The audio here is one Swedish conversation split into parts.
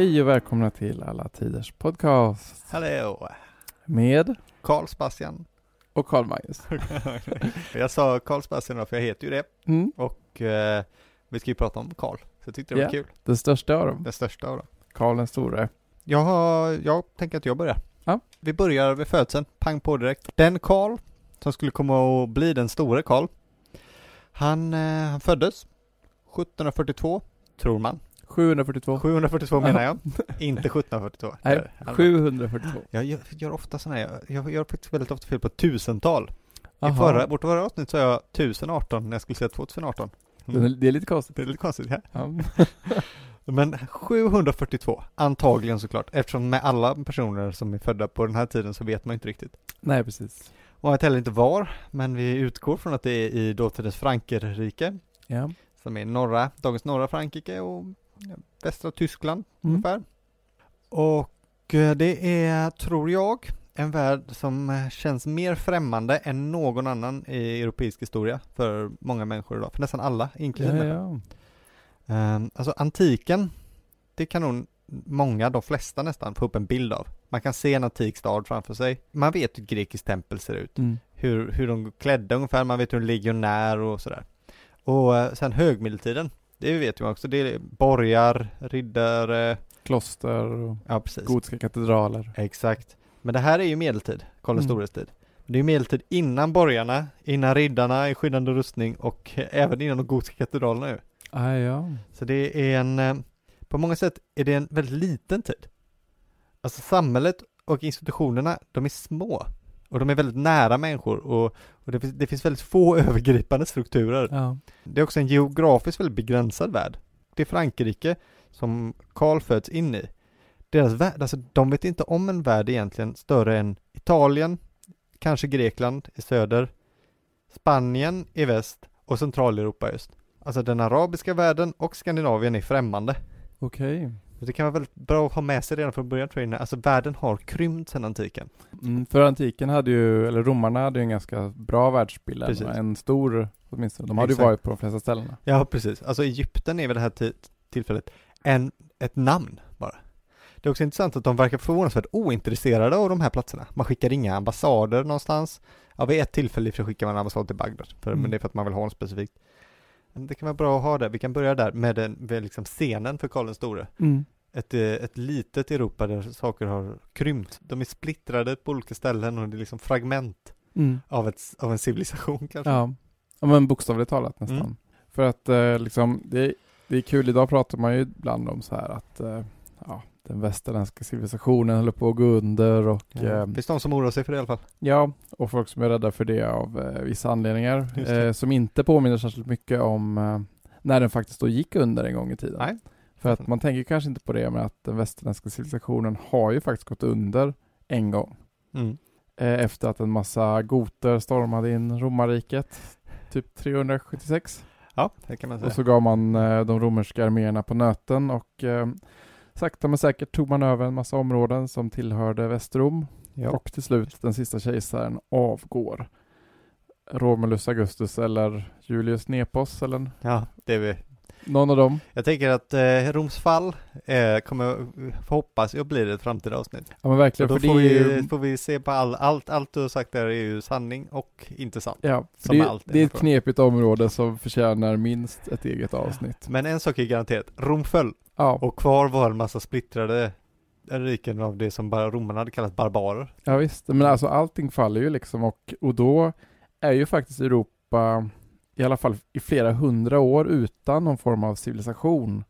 Hej och välkomna till Alla Tiders Podcast Hallå! med Karl Sebastian. och Karl Magnus. jag sa Karl Sebastian då, för jag heter ju det. Mm. Och eh, vi ska ju prata om Karl. Så jag tyckte det var Ja. kul. Den största av dem, Den största av dem. Karl den store. Jag, har, jag tänker att jag börjar. Ja. Vi börjar vid födseln, pang på direkt. Den Karl, som skulle komma att bli den store Karl, han, eh, han föddes 1742, tror man. 742. 742 menar jag, inte 1742. Nej, Där. Han- 742. Jag gör, gör ofta sådana här, jag, jag gör faktiskt väldigt ofta fel på tusental. I Aha. förra, vårt förra avsnitt sa jag 1018 när jag skulle säga 2018. Det är- Det är lite konstigt. Det är lite konstigt. Ja. Men 742, antagligen såklart, eftersom med alla personer som är födda på den här tiden så vet man inte riktigt. Nej, precis. Man vet heller inte var, men vi utgår från att det är i dåtidens Frankrike, Ja. som är norra, dagens norra Frankrike och västra Tyskland Mm. ungefär. Och eh, det är, tror jag, en värld som eh, känns mer främmande än någon annan i europeisk historia för många människor idag, för nästan alla, Ja, inklusive ja. Ehm, alltså antiken, det kan nog många, de flesta nästan, få upp en bild av. Man kan se en antik stad framför sig. Man vet hur ett grekiskt tempel ser ut. Mm. Hur, hur de klädde ungefär, man vet hur en legionär och sådär. Och eh, sen högmedeltiden, det vet man också, det är borgar, riddare, Kloster och ja precis. gotiska katedraler. Exakt. Men det här är ju medeltid, Karl den Mm. stores tid. Det är ju medeltid innan borgarna, innan riddarna i skyddande rustning och även innan de gotiska katedralerna ju. Ah, ja. Så det är en, eh, på många sätt är det en väldigt liten tid. Alltså samhället och institutionerna, de är små. Och de är väldigt nära människor och, och det, finns, det finns väldigt få övergripande strukturer. ja. Det är också en geografiskt väldigt begränsad värld. Det är Frankrike som Karl föds in i. Deras värld, alltså de vet inte om en värld egentligen större än Italien, kanske Grekland i söder, Spanien i väst och Centraleuropa i öst. Alltså den arabiska världen och Skandinavien är främmande. Okej. Det kan vara väldigt bra att ha med sig redan från början tror jag. Alltså världen har krympt sedan antiken. Mm, för antiken hade ju, eller romarna hade ju en ganska bra världsbild. Precis. En stor, åtminstone. De hade ju Exakt. varit på de flesta ställena. Ja, precis. Alltså Egypten är vid det här ti- tillfället en, ett namn bara. Det är också intressant att de verkar förvånansvärt ointresserade av de här platserna. Man skickar inga ambassader någonstans. Ja, vid ett tillfälle skickar man en ambassad till Bagdad, för, Mm. men det är för att man vill ha en specifikt. Det kan vara bra att ha det. Vi kan börja där med, den, med liksom scenen för Karl den store. Mm. Ett, eh, ett litet Europa där saker har krympt. De är splittrade på olika ställen och det är liksom fragment Mm. av, ett, av en civilisation kanske. Ja, ja men bokstavligt talat nästan. Mm. För att eh, liksom, det, det är kul, idag pratar man ju ibland om så här att eh, ja, den västerländska civilisationen håller på att gå under och Ja. eh, Finns de som oroar sig för det i alla fall? ja, och folk som är rädda för det av eh, vissa anledningar eh, som inte påminner särskilt mycket om eh, när den faktiskt då gick under en gång i tiden. Nej. För att man tänker kanske inte på det, men att den västerländska civilisationen har ju faktiskt gått under en gång. Mm. Eh, efter att en massa goter stormade in romarriket, typ 376. Ja, det kan man säga. Och så gav man eh, de romerska arméerna på nöten och sakta men säkert tog man över en massa områden som tillhörde Västrom. ja. Och till slut den sista kejsaren avgår. Romulus Augustus eller Julius Nepos eller ja, det är vi. någon av dem. Jag tänker att eh, Roms fall eh, kommer, hoppas jag blir ett framtida avsnitt. Ja men verkligen, då för får vi, ju... får vi se på all, allt, allt du har sagt där är ju sanning och inte sant. Ja, för som det, är- allt det är ett för. knepigt område som förtjänar minst ett eget avsnitt. Men en sak är garanterat, Rom föll Ja, och kvar var en massa splittrade riken av det som romarna hade kallat barbarer. ja visst. Men alltså allting faller ju liksom och, och då är ju faktiskt Europa i alla fall i flera hundra år utan någon form av civilisation.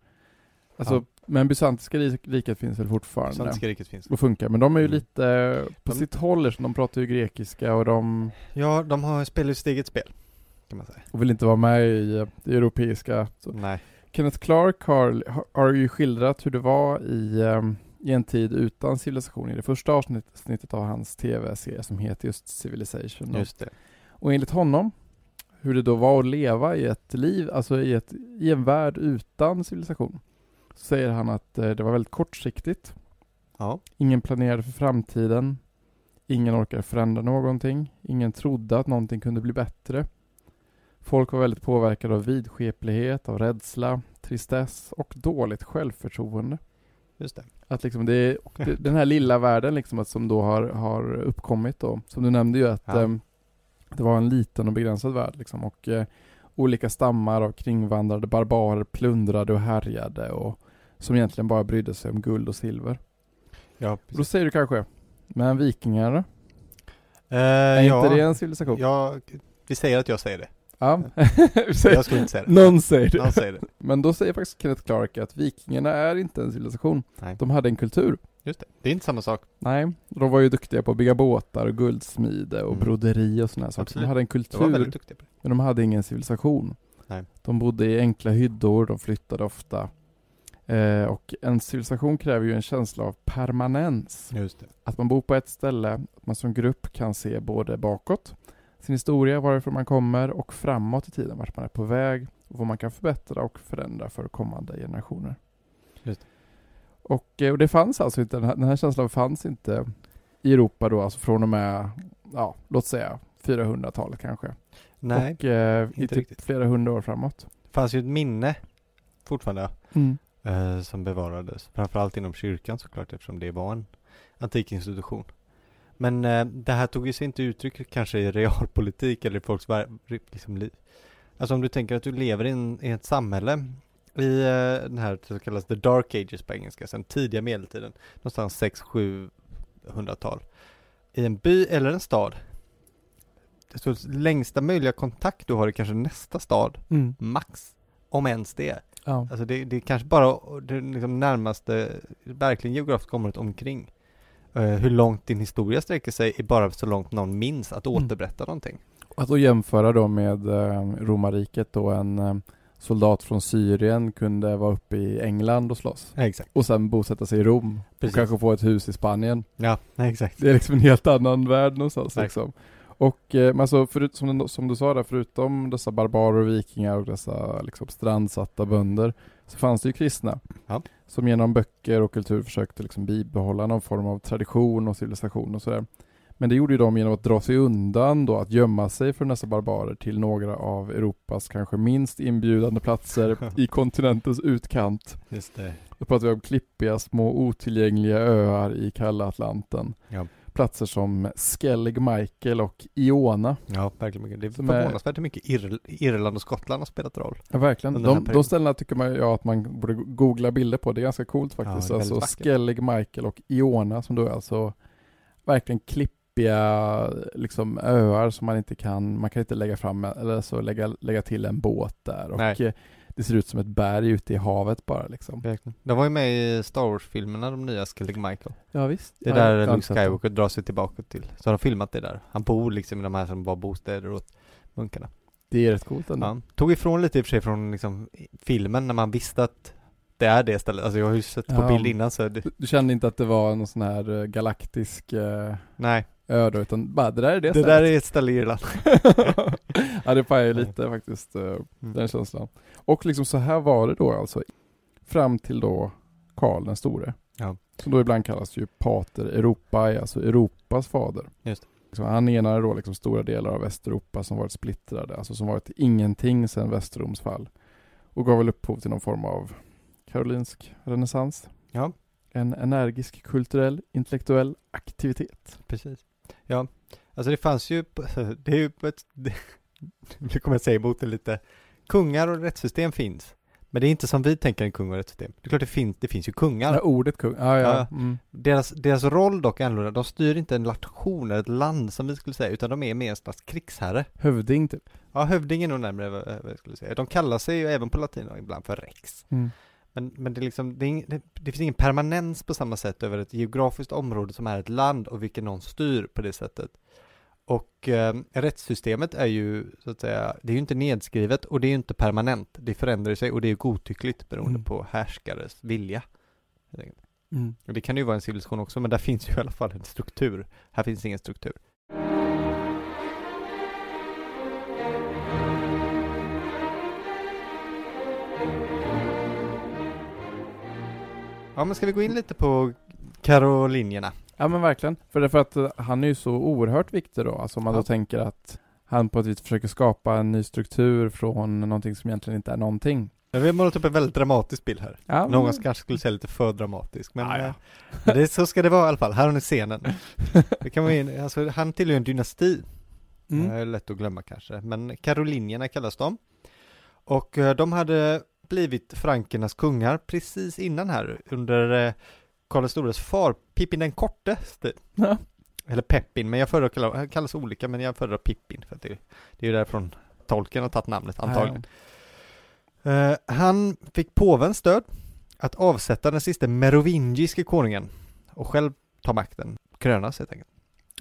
Alltså, Ja. men bysantiska rik- riket finns väl fortfarande Svenska riket finns. och funkar, men de är ju Mm. lite på De- sitt håll eftersom de pratar ju grekiska och de Ja, de har spelat sitt eget spel. Kan man säga. och vill inte vara med i eh, det europeiska. Så. Nej. Kenneth Clark har, har ju skildrat hur det var i, eh, i en tid utan civilisation i det första avsnittet av hans tv-serie som heter just Civilization. Just det. Och enligt honom, hur det då var att leva i ett liv, alltså i, ett, i en värld utan civilisation, så säger han att eh, det var väldigt kortsiktigt. Ja. Ingen planerade för framtiden. Ingen orkade förändra någonting. Ingen trodde att någonting kunde bli bättre. Folk var väldigt påverkade av vidskeplighet, av rädsla, tristess och dåligt självförtroende. Just det. Att liksom det den här lilla världen liksom att som då har, har uppkommit då. Som du nämnde ju att Ja. eh, det var en liten och begränsad värld liksom och eh, olika stammar av kringvandrade barbarer plundrade och härjade och som egentligen bara brydde sig om guld och silver. Ja, Och Då precis. säger du kanske, men vikingar, Eh, är ja, inte det en civilisation? ja, vi säger att jag säger det. Ja, Jag skulle inte säga det. någon säger det. Någon säger det. Men då säger faktiskt Kenneth Clark att vikingarna är inte en civilisation. Nej, De hade en kultur. just det. Det är inte samma sak. Nej, de var ju duktiga på att bygga båtar och guldsmide och Mm. broderi och sådana saker. Absolut. De hade en De var kultur, väldigt duktiga på det. men de hade ingen civilisation. Nej. De bodde i enkla hyddor, de flyttade ofta. Eh, och en civilisation kräver ju en känsla av permanens. Just det. Att man bor på ett ställe, att man som grupp kan se både bakåt, sin historia, varifrån man kommer och framåt i tiden, vart man är på väg och vad man kan förbättra och förändra för kommande generationer. Just. Och, eh, och det fanns alltså inte, den här, den här känslan fanns inte i Europa då, alltså från och med, ja, låt säga 400-talet kanske. Nej, och eh, i inte typ riktigt. flera hundra år framåt. det fanns ju ett minne fortfarande Mm. eh, som bevarades. Framförallt inom kyrkan såklart eftersom det var en antik institution. Men eh, det här tog ju sig inte uttryck kanske i realpolitik eller i folks liksom, liv. Alltså om du tänker att du lever i, en, i ett samhälle i eh, den här så kallas the dark ages på engelska, sen tidiga medeltiden, någonstans 6-700-tal. I en by eller en stad. Så längsta möjliga kontakt du har i kanske nästa stad, Mm. max. Om ens det. Ja. Alltså det, det är kanske bara det liksom närmaste, verkligen geografiska området omkring. Eh, hur långt din historia sträcker sig är bara så långt någon minns att Mm. återberätta någonting. Att då jämföra då med eh, romarriket då en eh, soldat från Syrien kunde vara uppe i England och slåss. Ja, exakt. Och sen bosätta sig i Rom. Precis. Och kanske få ett hus i Spanien. Ja, exakt. Det är liksom en helt annan värld någonstans liksom. Och men alltså, förut, som, du- som du sa där, förutom dessa barbarer och vikingar och dessa liksom strandsatta bönder så fanns det ju kristna. Ja. Som genom böcker och kultur försökte liksom bibehålla någon form av tradition och civilisation och sådär. Men det gjorde ju de genom att dra sig undan då, att gömma sig från dessa barbarer till några av Europas kanske minst inbjudande platser i kontinentens utkant. Just det. Då pratar vi om klippiga, små otillgängliga öar i kalla Atlanten. Ja. Platser som Skellig Michael och Iona. Ja, verkligen mycket. Det är förvånansvärt hur mycket Ir Irland och Skottland har spelat roll. Ja, verkligen. De, de ställena tycker man ja, att man borde googla bilder på. Det är ganska coolt faktiskt. väldigt alltså vackert. Skellig Michael och Iona som då är alltså verkligen klippiga liksom öar som man inte kan, man kan inte lägga fram eller så lägga, lägga till en båt där och Nej. Det ser ut som ett berg ute i havet bara liksom. Verkligen. De var ju med i Star Wars-filmerna, de nya Skellig Michael. Ja visst. Det är Ja, där Luke. Skywalker drar sig tillbaka till. Så har de filmat det där. Han bor liksom i de här som var bostäder åt munkarna. Det är rätt coolt ändå. Ja. Tog ifrån lite i och för sig från liksom filmen när man visste att det är det stället. Alltså jag har ju sett på Ja. bild innan så det, Du, du kände inte att det var någon sån här eh, galaktisk eh, nej. Ö då, utan bara det där är det, Det där är ett ställe i Irland. ja det pajar ju lite faktiskt, eh, den känslan. Och liksom så här var det då alltså, fram till då Karl den store. Ja. Som då ibland kallas ju Pater Europae, alltså Europas fader. Just det. Liksom, han enade då liksom stora delar av Västeuropa som varit splittrade, alltså som varit ingenting sedan Västerroms fall. Och gav väl upphov till någon form av karolinsk renässans. Ja. En energisk kulturell, intellektuell aktivitet. Precis. Ja, alltså det fanns ju, det är ju ett, det, nu kommer jag säga emot det lite, kungar och rättssystem finns. Men det är inte som vi tänker en kung och rättssystem. Det är klart det finns, det finns ju kungar. Ja, ordet kung, ja ja. Mm. Deras, deras roll dock är annorlunda, de styr inte en nation eller ett land som vi skulle säga, utan de är mer en slags krigsherre. Hövding typ. Ja, hövding är nog närmare vad jag skulle säga. De kallar sig ju även på latin ibland för rex. Mm. Men, men det, liksom, det, ing, det, det finns ingen permanens på samma sätt över ett geografiskt område som är ett land och vilket någon styr på det sättet. Och eh, rättssystemet är ju så att säga, det är ju inte nedskrivet och det är ju inte permanent. Det förändrar sig och det är godtyckligt beroende Mm. på härskares vilja. Mm. Och det kan ju vara en civilisation också, men där finns ju i alla fall en struktur. Här finns ingen struktur. Ja, men ska vi gå in lite på karolinjerna? Ja men verkligen. För därför att eh, han är ju så oerhört viktig då. Alltså om man Ja. då tänker att han på ett vis försöker skapa en ny struktur från någonting som egentligen inte är någonting. Men vi har målat upp en väldigt dramatisk bild här. Ja, Någon men- kanske skulle säga lite för dramatisk, men, Ja, ja. eh, det, så ska det vara i alla fall. Här har ni scenen. Det kan vara in, alltså, han tillhör en dynasti. Mm. Eh, lätt att glömma kanske, men karolinierna kallas de. Och eh, de hade blivit frankernas kungar precis innan här, under eh, Karl den stores far, Pippin den korte tid. Ja. Eller Peppin, men jag föredrar kalla, han kallas olika, men jag föredrar Pippin, för att det, det är ju därifrån Tolkien har tagit namnet antagligen. Eh, han fick påvens stöd att avsätta den sista merovingiske konungen och själv ta makten, krönas helt enkelt.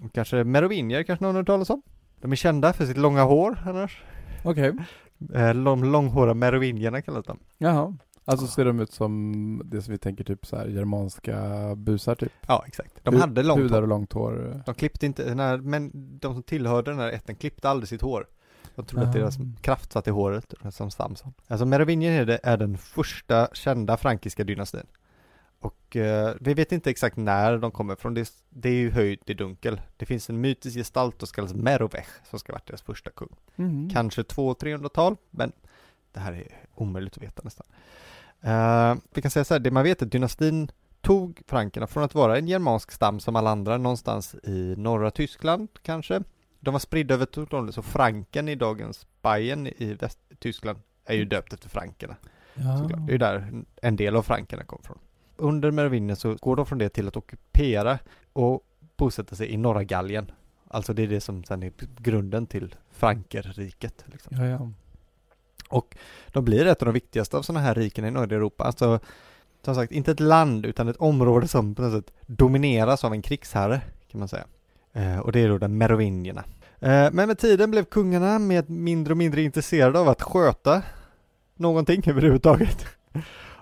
Och kanske merovingier kanske någon har hört talas om? De är kända för sitt långa hår annars. Okej, Eh, de långhåriga merovingierna kallas de. jaha. Alltså ser de ut som det som vi tänker typ så här germanska busar typ? Ja, exakt. De Hu- hade långt hår. och långt hår. De klippte inte, när, men de som tillhörde den här ätten klippte aldrig sitt hår. De trodde att Ah. deras kraft satt i håret, som Samson. Alltså merovingier är, är den första kända frankiska dynastin. Och eh, vi vet inte exakt när de kommer från, det, det är ju höjt i dunkel. Det finns en mytisk gestalt som kallas Merovech som ska varit deras första kung. Mhm. Kanske 200-300-tal, men det här är omöjligt att veta nästan. Eh, vi kan säga så här, det man vet är att dynastin tog frankerna från att vara en germansk stam som alla andra någonstans i norra Tyskland kanske. De var spridda över totalen, så Franken i dagens Bayern i Västtyskland är ju döpt efter frankerna. Ja. Det är ju där en del av frankerna kom från. Under merovingern så går de från det till att ockupera och bosätta sig i norra Gallien. Alltså det är det som sen är grunden till Frankerriket. Liksom. Ja, ja. De blir ett av de viktigaste av sådana här riken i norra Europa. Alltså, som sagt, inte ett land utan ett område som på något sätt domineras av en krigsherre, kan man säga. Eh, och det är då de merovingierna. Eh, men med tiden blev kungarna med mindre och mindre intresserade av att sköta någonting överhuvudtaget.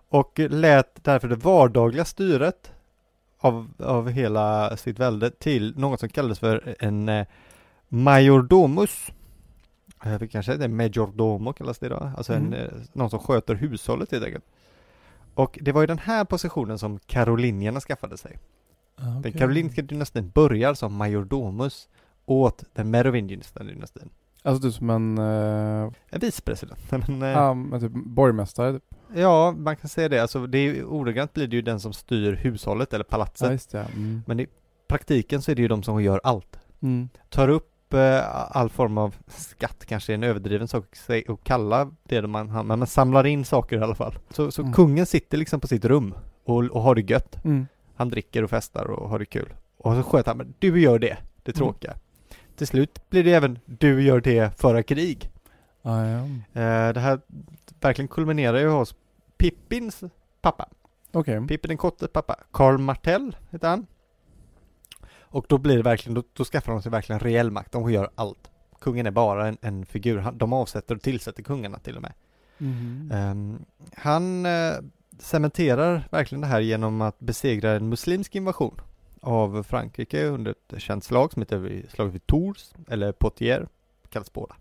Och lät därför det vardagliga styret av, av hela sitt välde till något som kallades för en eh, majordomus. Eh, kanske det majordomo kallas det då, alltså en, Mm. eh, någon som sköter hushållet helt enkelt. Och det var ju den här positionen som karolinierna skaffade sig. Ah, Den okej. karolinska dynastin börjar som majordomus åt den merovingiska dynastin. Alltså du som en, uh, En vicepresident. Men, eh, ja, men typ borgmästare typ. Ja, man kan säga det. Alltså det är ordagrant blir det ju den som styr hushållet eller palatset. Ja, just. Mm. Men i praktiken så är det ju de som gör allt. Mm. Tar upp eh, all form av skatt, kanske är en överdriven sak att kalla det de man, men man samlar in saker i alla fall. Så, så Mm. kungen sitter liksom på sitt rum och, och har det gött. Mm. Han dricker och festar och har det kul. Och så sköter han, men du gör det, det Mm. tråkiga. Till slut blir det även, du gör det, föra krig. Ah, ja. Eh, det här verkligen kulminerar ju hos Pippins pappa. Okej. Pippin den kortes pappa. Karl Martell heter han. Och då blir det verkligen, då, då skaffar de sig verkligen reell makt. De gör allt. Kungen är bara en, en figur. De avsätter och tillsätter kungarna till och med. Mhm. Ehm, han eh, cementerar verkligen det här genom att besegra en muslimsk invasion av Frankrike under ett känt slag som heter slaget vid Tours, eller Poitiers, kallas båda.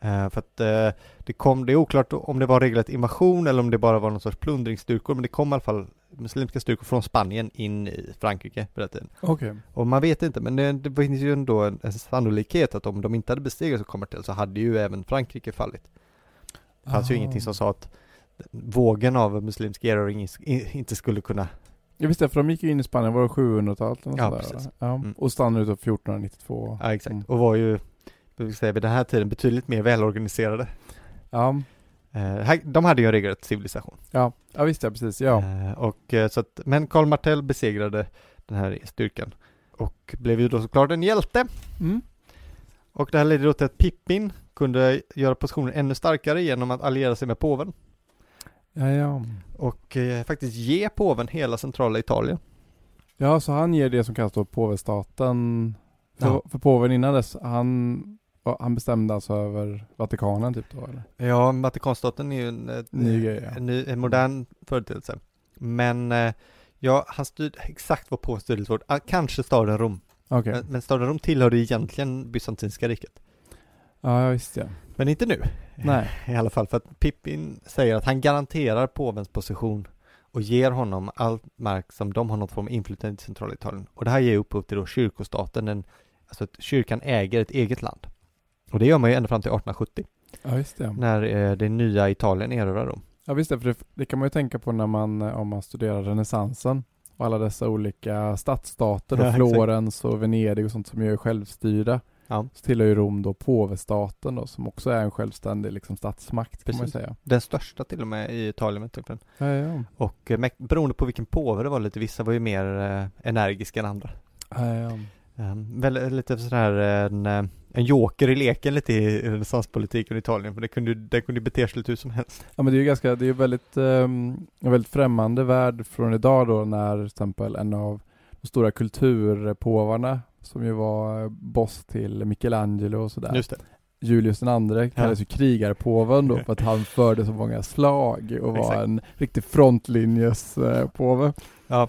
Eh, för att eh, det kom, det är oklart om det var regelrätt invasion eller om det bara var någon sorts plundringsstyrkor, men det kom i alla fall muslimska styrkor från Spanien in i Frankrike på den tiden. Okej. Och man vet inte, men det, det finns ju ändå en, en sannolikhet att om de inte hade besegrat så kommer till så hade ju även Frankrike fallit. Det fanns ju Ah. ingenting som sa att vågen av muslimsk erövring inte skulle kunna Jag visste för de gick ju in i Spanien, var det 700-talet eller något Ja, sånt där, precis. Ja, Mm. och stannade utav 1492. Ja exakt, Mm. och var ju vad ska vi säga, vid den här tiden betydligt mer välorganiserade. Ja, Eh, de hade ju en regelrätt civilisation. ja, ja visst ja, precis, ja. Eh, och eh, så att, men Karl Martell besegrade den här styrkan och blev ju då såklart en hjälte. Mm. Och det här ledde då till att Pippin kunde göra positionen ännu starkare genom att alliera sig med påven Ja, ja. och eh, faktiskt ge påven hela centrala Italien. Ja, så han ger det som kallas då påvestaten. För, Ja. för påven innan dess, han, han bestämde alltså över Vatikanen typ då eller? Ja, Vatikanstaten är ju en, Ny grej, ja. en, ny, en modern företeelse. Men eh, ja, han styrde exakt vad påven styrde svårt. Ah, Kanske staden Rom. Okej. Men, men staden Rom tillhörde egentligen bysantinska riket. Ja, visst ja. Men inte nu. Nej. I alla fall för att Pippin säger att han garanterar påvens position och ger honom all mark som de har något form av inflytande i centrala Italien. Och det här ger upphov till då kyrkostaten, en, alltså att kyrkan äger ett eget land. Och det gör man ju ända fram till 1870 Ja, just det. när eh, det nya Italien erövrar Rom. Ja, visst det, för det, det kan man ju tänka på när man, eh, om man studerar renässansen och alla dessa olika stadsstater, Ja. Florens och Venedig och sånt som ju är självstyrda. Ja. Så tillhör ju Rom då påvestaten då, som också är en självständig liksom, statsmakt kan man säga. Den största till och med i Italien typen. Ja, ja. Och eh, beroende på vilken påve det var lite, vissa var ju mer eh, energiska än andra. Ja, ja. Um, väl, lite sån här en, eh, en joker i leken lite i renässanspolitiken i Italien, för det kunde, det kunde bete sig lite hur som helst. Ja men det är ju ganska, det är ju väldigt, um, en väldigt främmande värld från idag då när till exempel en av de stora kulturpåvarna som ju var eh, boss till Michelangelo och sådär. Just det. Julius den andre kallades ju krigarpåven då för att han förde så många slag och var Exakt. en riktig frontlinjespåve. Ja,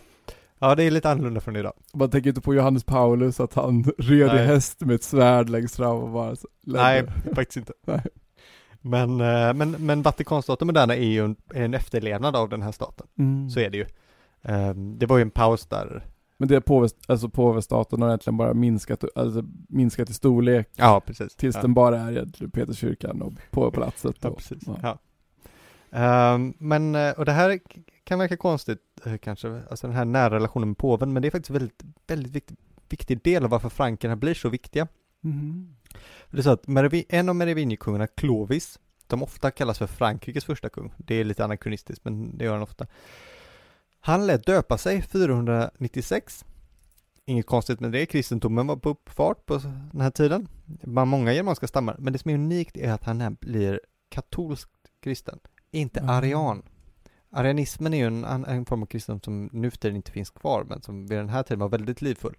det är lite annorlunda från idag. Man tänker inte på Johannes Paulus att han red i häst med ett svärd längst fram och bara. Nej, faktiskt inte. Nej. Men, eh, men, men Vatikanstaten moderna är ju en, en efterlevnad av den här staten. Mm. Så är det ju. Ehm, det var ju en paus där. Men det är påve, alltså påvestaten har egentligen bara minskat, alltså minskat i storlek Ja, precis. tills ja. den bara är egentligen Peterskyrkan och påveplatset. Ja, precis. Ja. Ja. Ehm, men, eh, och det här kan verka konstigt eh, kanske, alltså den här nära relationen med påven, men det är faktiskt väldigt, väldigt viktig, viktig del av varför frankerna blir så viktiga. Mhm. Det är så att Merovi- en av Merovingerkungarna, Clovis, de ofta kallas för Frankrikes första kung. Det är lite anakronistiskt, men det gör han ofta. Han lät döpa sig 496. Inget konstigt med det, kristendomen var på uppfart på den här tiden. Bland många germanska stammar, men det som är unikt är att han blir katolskt kristen, inte Mm. arian. Arianismen är ju en, en form av kristendom som nu för tiden inte finns kvar, men som vid den här tiden var väldigt livfull.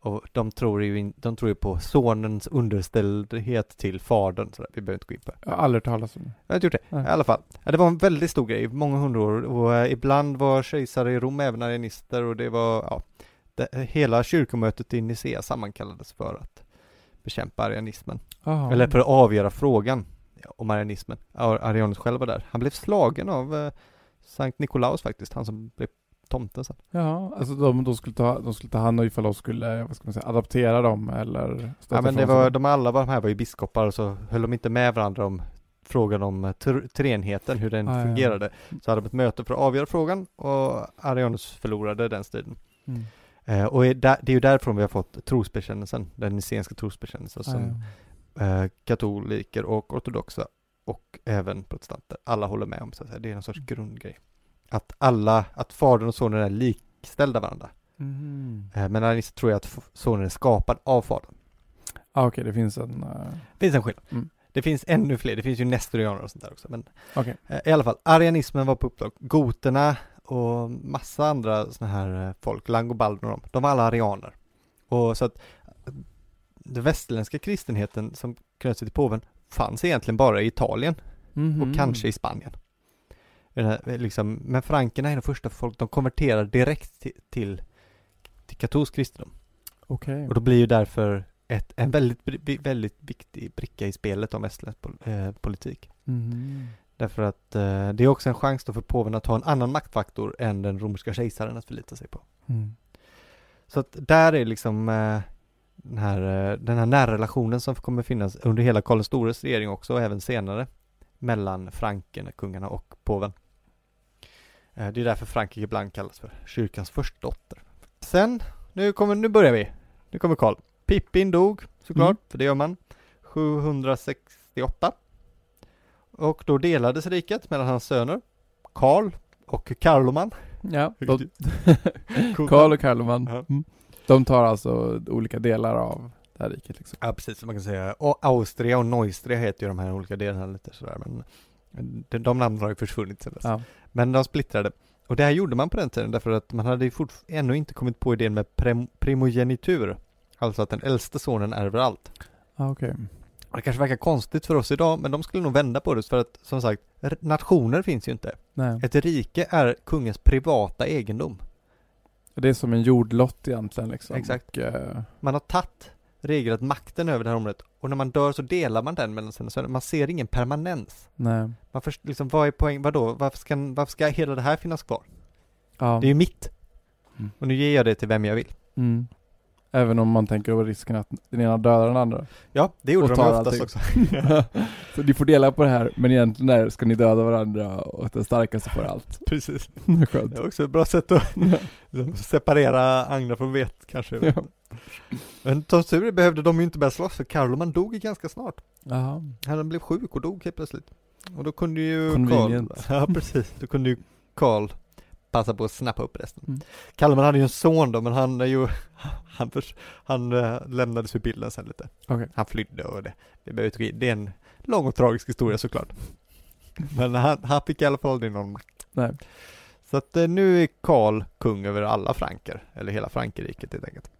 Och de tror ju, in, de tror ju på sonens underställdhet till fadern, så där. vi behöver inte gå in på det. Jag har aldrig hört talas om det. Jag har inte gjort det, Nej. i alla fall. Ja, det var en väldigt stor grej, många hundra år, och eh, ibland var kejsare i Rom även arianister, och det var, ja, det, hela kyrkomötet i Nicea sammankallades för att bekämpa arianismen. Aha. Eller för att avgöra frågan om arianismen. Ar- Arianus själv var där. Han blev slagen av eh, Sankt Nikolaus faktiskt, han som blev tomten sen. Ja, alltså de, de, skulle ta, de skulle ta hand om ifall de skulle, vad ska man säga, adaptera dem eller Ja men det var, de alla var, de här var ju biskopar så höll de inte med varandra om frågan om eh, tr- treenigheten, hur den Ah, ja. fungerade. Så hade de ett möte för att avgöra frågan och Arianus förlorade den striden. Mm. Eh, och det är ju därifrån vi har fått trosbekännelsen, den nicenska trosbekännelsen som Ah, ja. eh, katoliker och ortodoxa och även protestanter, alla håller med om så att säga. Det är en sorts grundgrej. Att alla, att fadern och sonen är likställda varandra. Eh, men arianister tror jag att sonen är skapad av fadern. Ah, Okej, det finns en... Uh, Det finns en skillnad. Mm. Det finns ännu fler, det finns ju nestorianer och sånt där också. Men Okej. eh, i alla fall, arianismen var på uppdrag. Goterna och massa andra såna här folk, langobalder och de, de var alla arianer. Och så att den västerländska kristenheten som knöt sig till påven fanns egentligen bara i Italien Mhm. och kanske i Spanien. Eh, liksom, men frankerna är de första folk, de konverterar direkt till, till, till katolsk kristendom. Okej. Och då blir ju därför ett, en väldigt, väldigt viktig bricka i spelet om västerländsk pol, eh, politik. Mhm. Därför att eh, det är också en chans då för påven att ha en annan maktfaktor än den romerska kejsaren att förlita sig på. Mm. Så att där är liksom eh, den här, eh, den här närrelationen som kommer finnas under hela Karl den stores regering också och även senare mellan frankerna, kungarna och påven. Eh, det är därför Frankrike ibland kallas för kyrkans första dotter. Sen, nu kommer, nu börjar vi. Nu kommer Karl. Pippin dog såklart, Mm. för det gör man. 768. Och då delades riket mellan hans söner, Karl och Karloman. Ja, Karl och Karloman. Ja. Mm. De tar alltså olika delar av det här riket liksom. Ja precis, man kan säga. Och Austria och Neustria heter ju de här olika delarna lite sådär men de, de namnen har ju försvunnit sedan dess. Ja. Men de splittrade. Och det här gjorde man på den tiden därför att man hade ju ännu inte kommit på idén med prim, primogenitur. Alltså att den äldste sonen ärver allt. Ah, Okej. Och det kanske verkar konstigt för oss idag men de skulle nog vända på det för att som sagt nationer finns ju inte. Nej. Ett rike är kungens privata egendom. Det är som en jordlott egentligen liksom. Exakt. Och, eh, Man har tagit regelrätt makten över det här området och när man dör så delar man den mellan sina söner. Man ser ingen permanens. nej. Man först, liksom, vad är poäng, vadå, varför ska, varför ska hela det här finnas kvar? Ja. Det är ju mitt. Mm. Och nu ger jag det till vem jag vill. Mm. Även om man tänker på risken att den ena dödar den andra. Ja, det gjorde de oftast allting. också. så ni får dela på det här, men egentligen där ska ni döda varandra och den starkaste får allt. Precis. Skönt. Det är också ett bra sätt att separera agnar från vet kanske. Ja. Men som tur behövde de ju inte börja slåss för Karloman dog ju ganska snart. Jaha. Han blev sjuk och dog helt plötsligt. Och då kunde ju Convenient. Karl, ja precis, då kunde ju Karl passa på att snappa upp resten. Mm. Kalman hade ju en son då, men han är ju, han, förs, han äh, lämnades ur bilden sen lite. Okej. Han flydde och det, det, det är en lång och tragisk historia såklart. Men han, han fick i alla fall aldrig någon makt. Nej. Så att eh, nu är Karl kung över alla franker, eller hela Frankrike helt enkelt.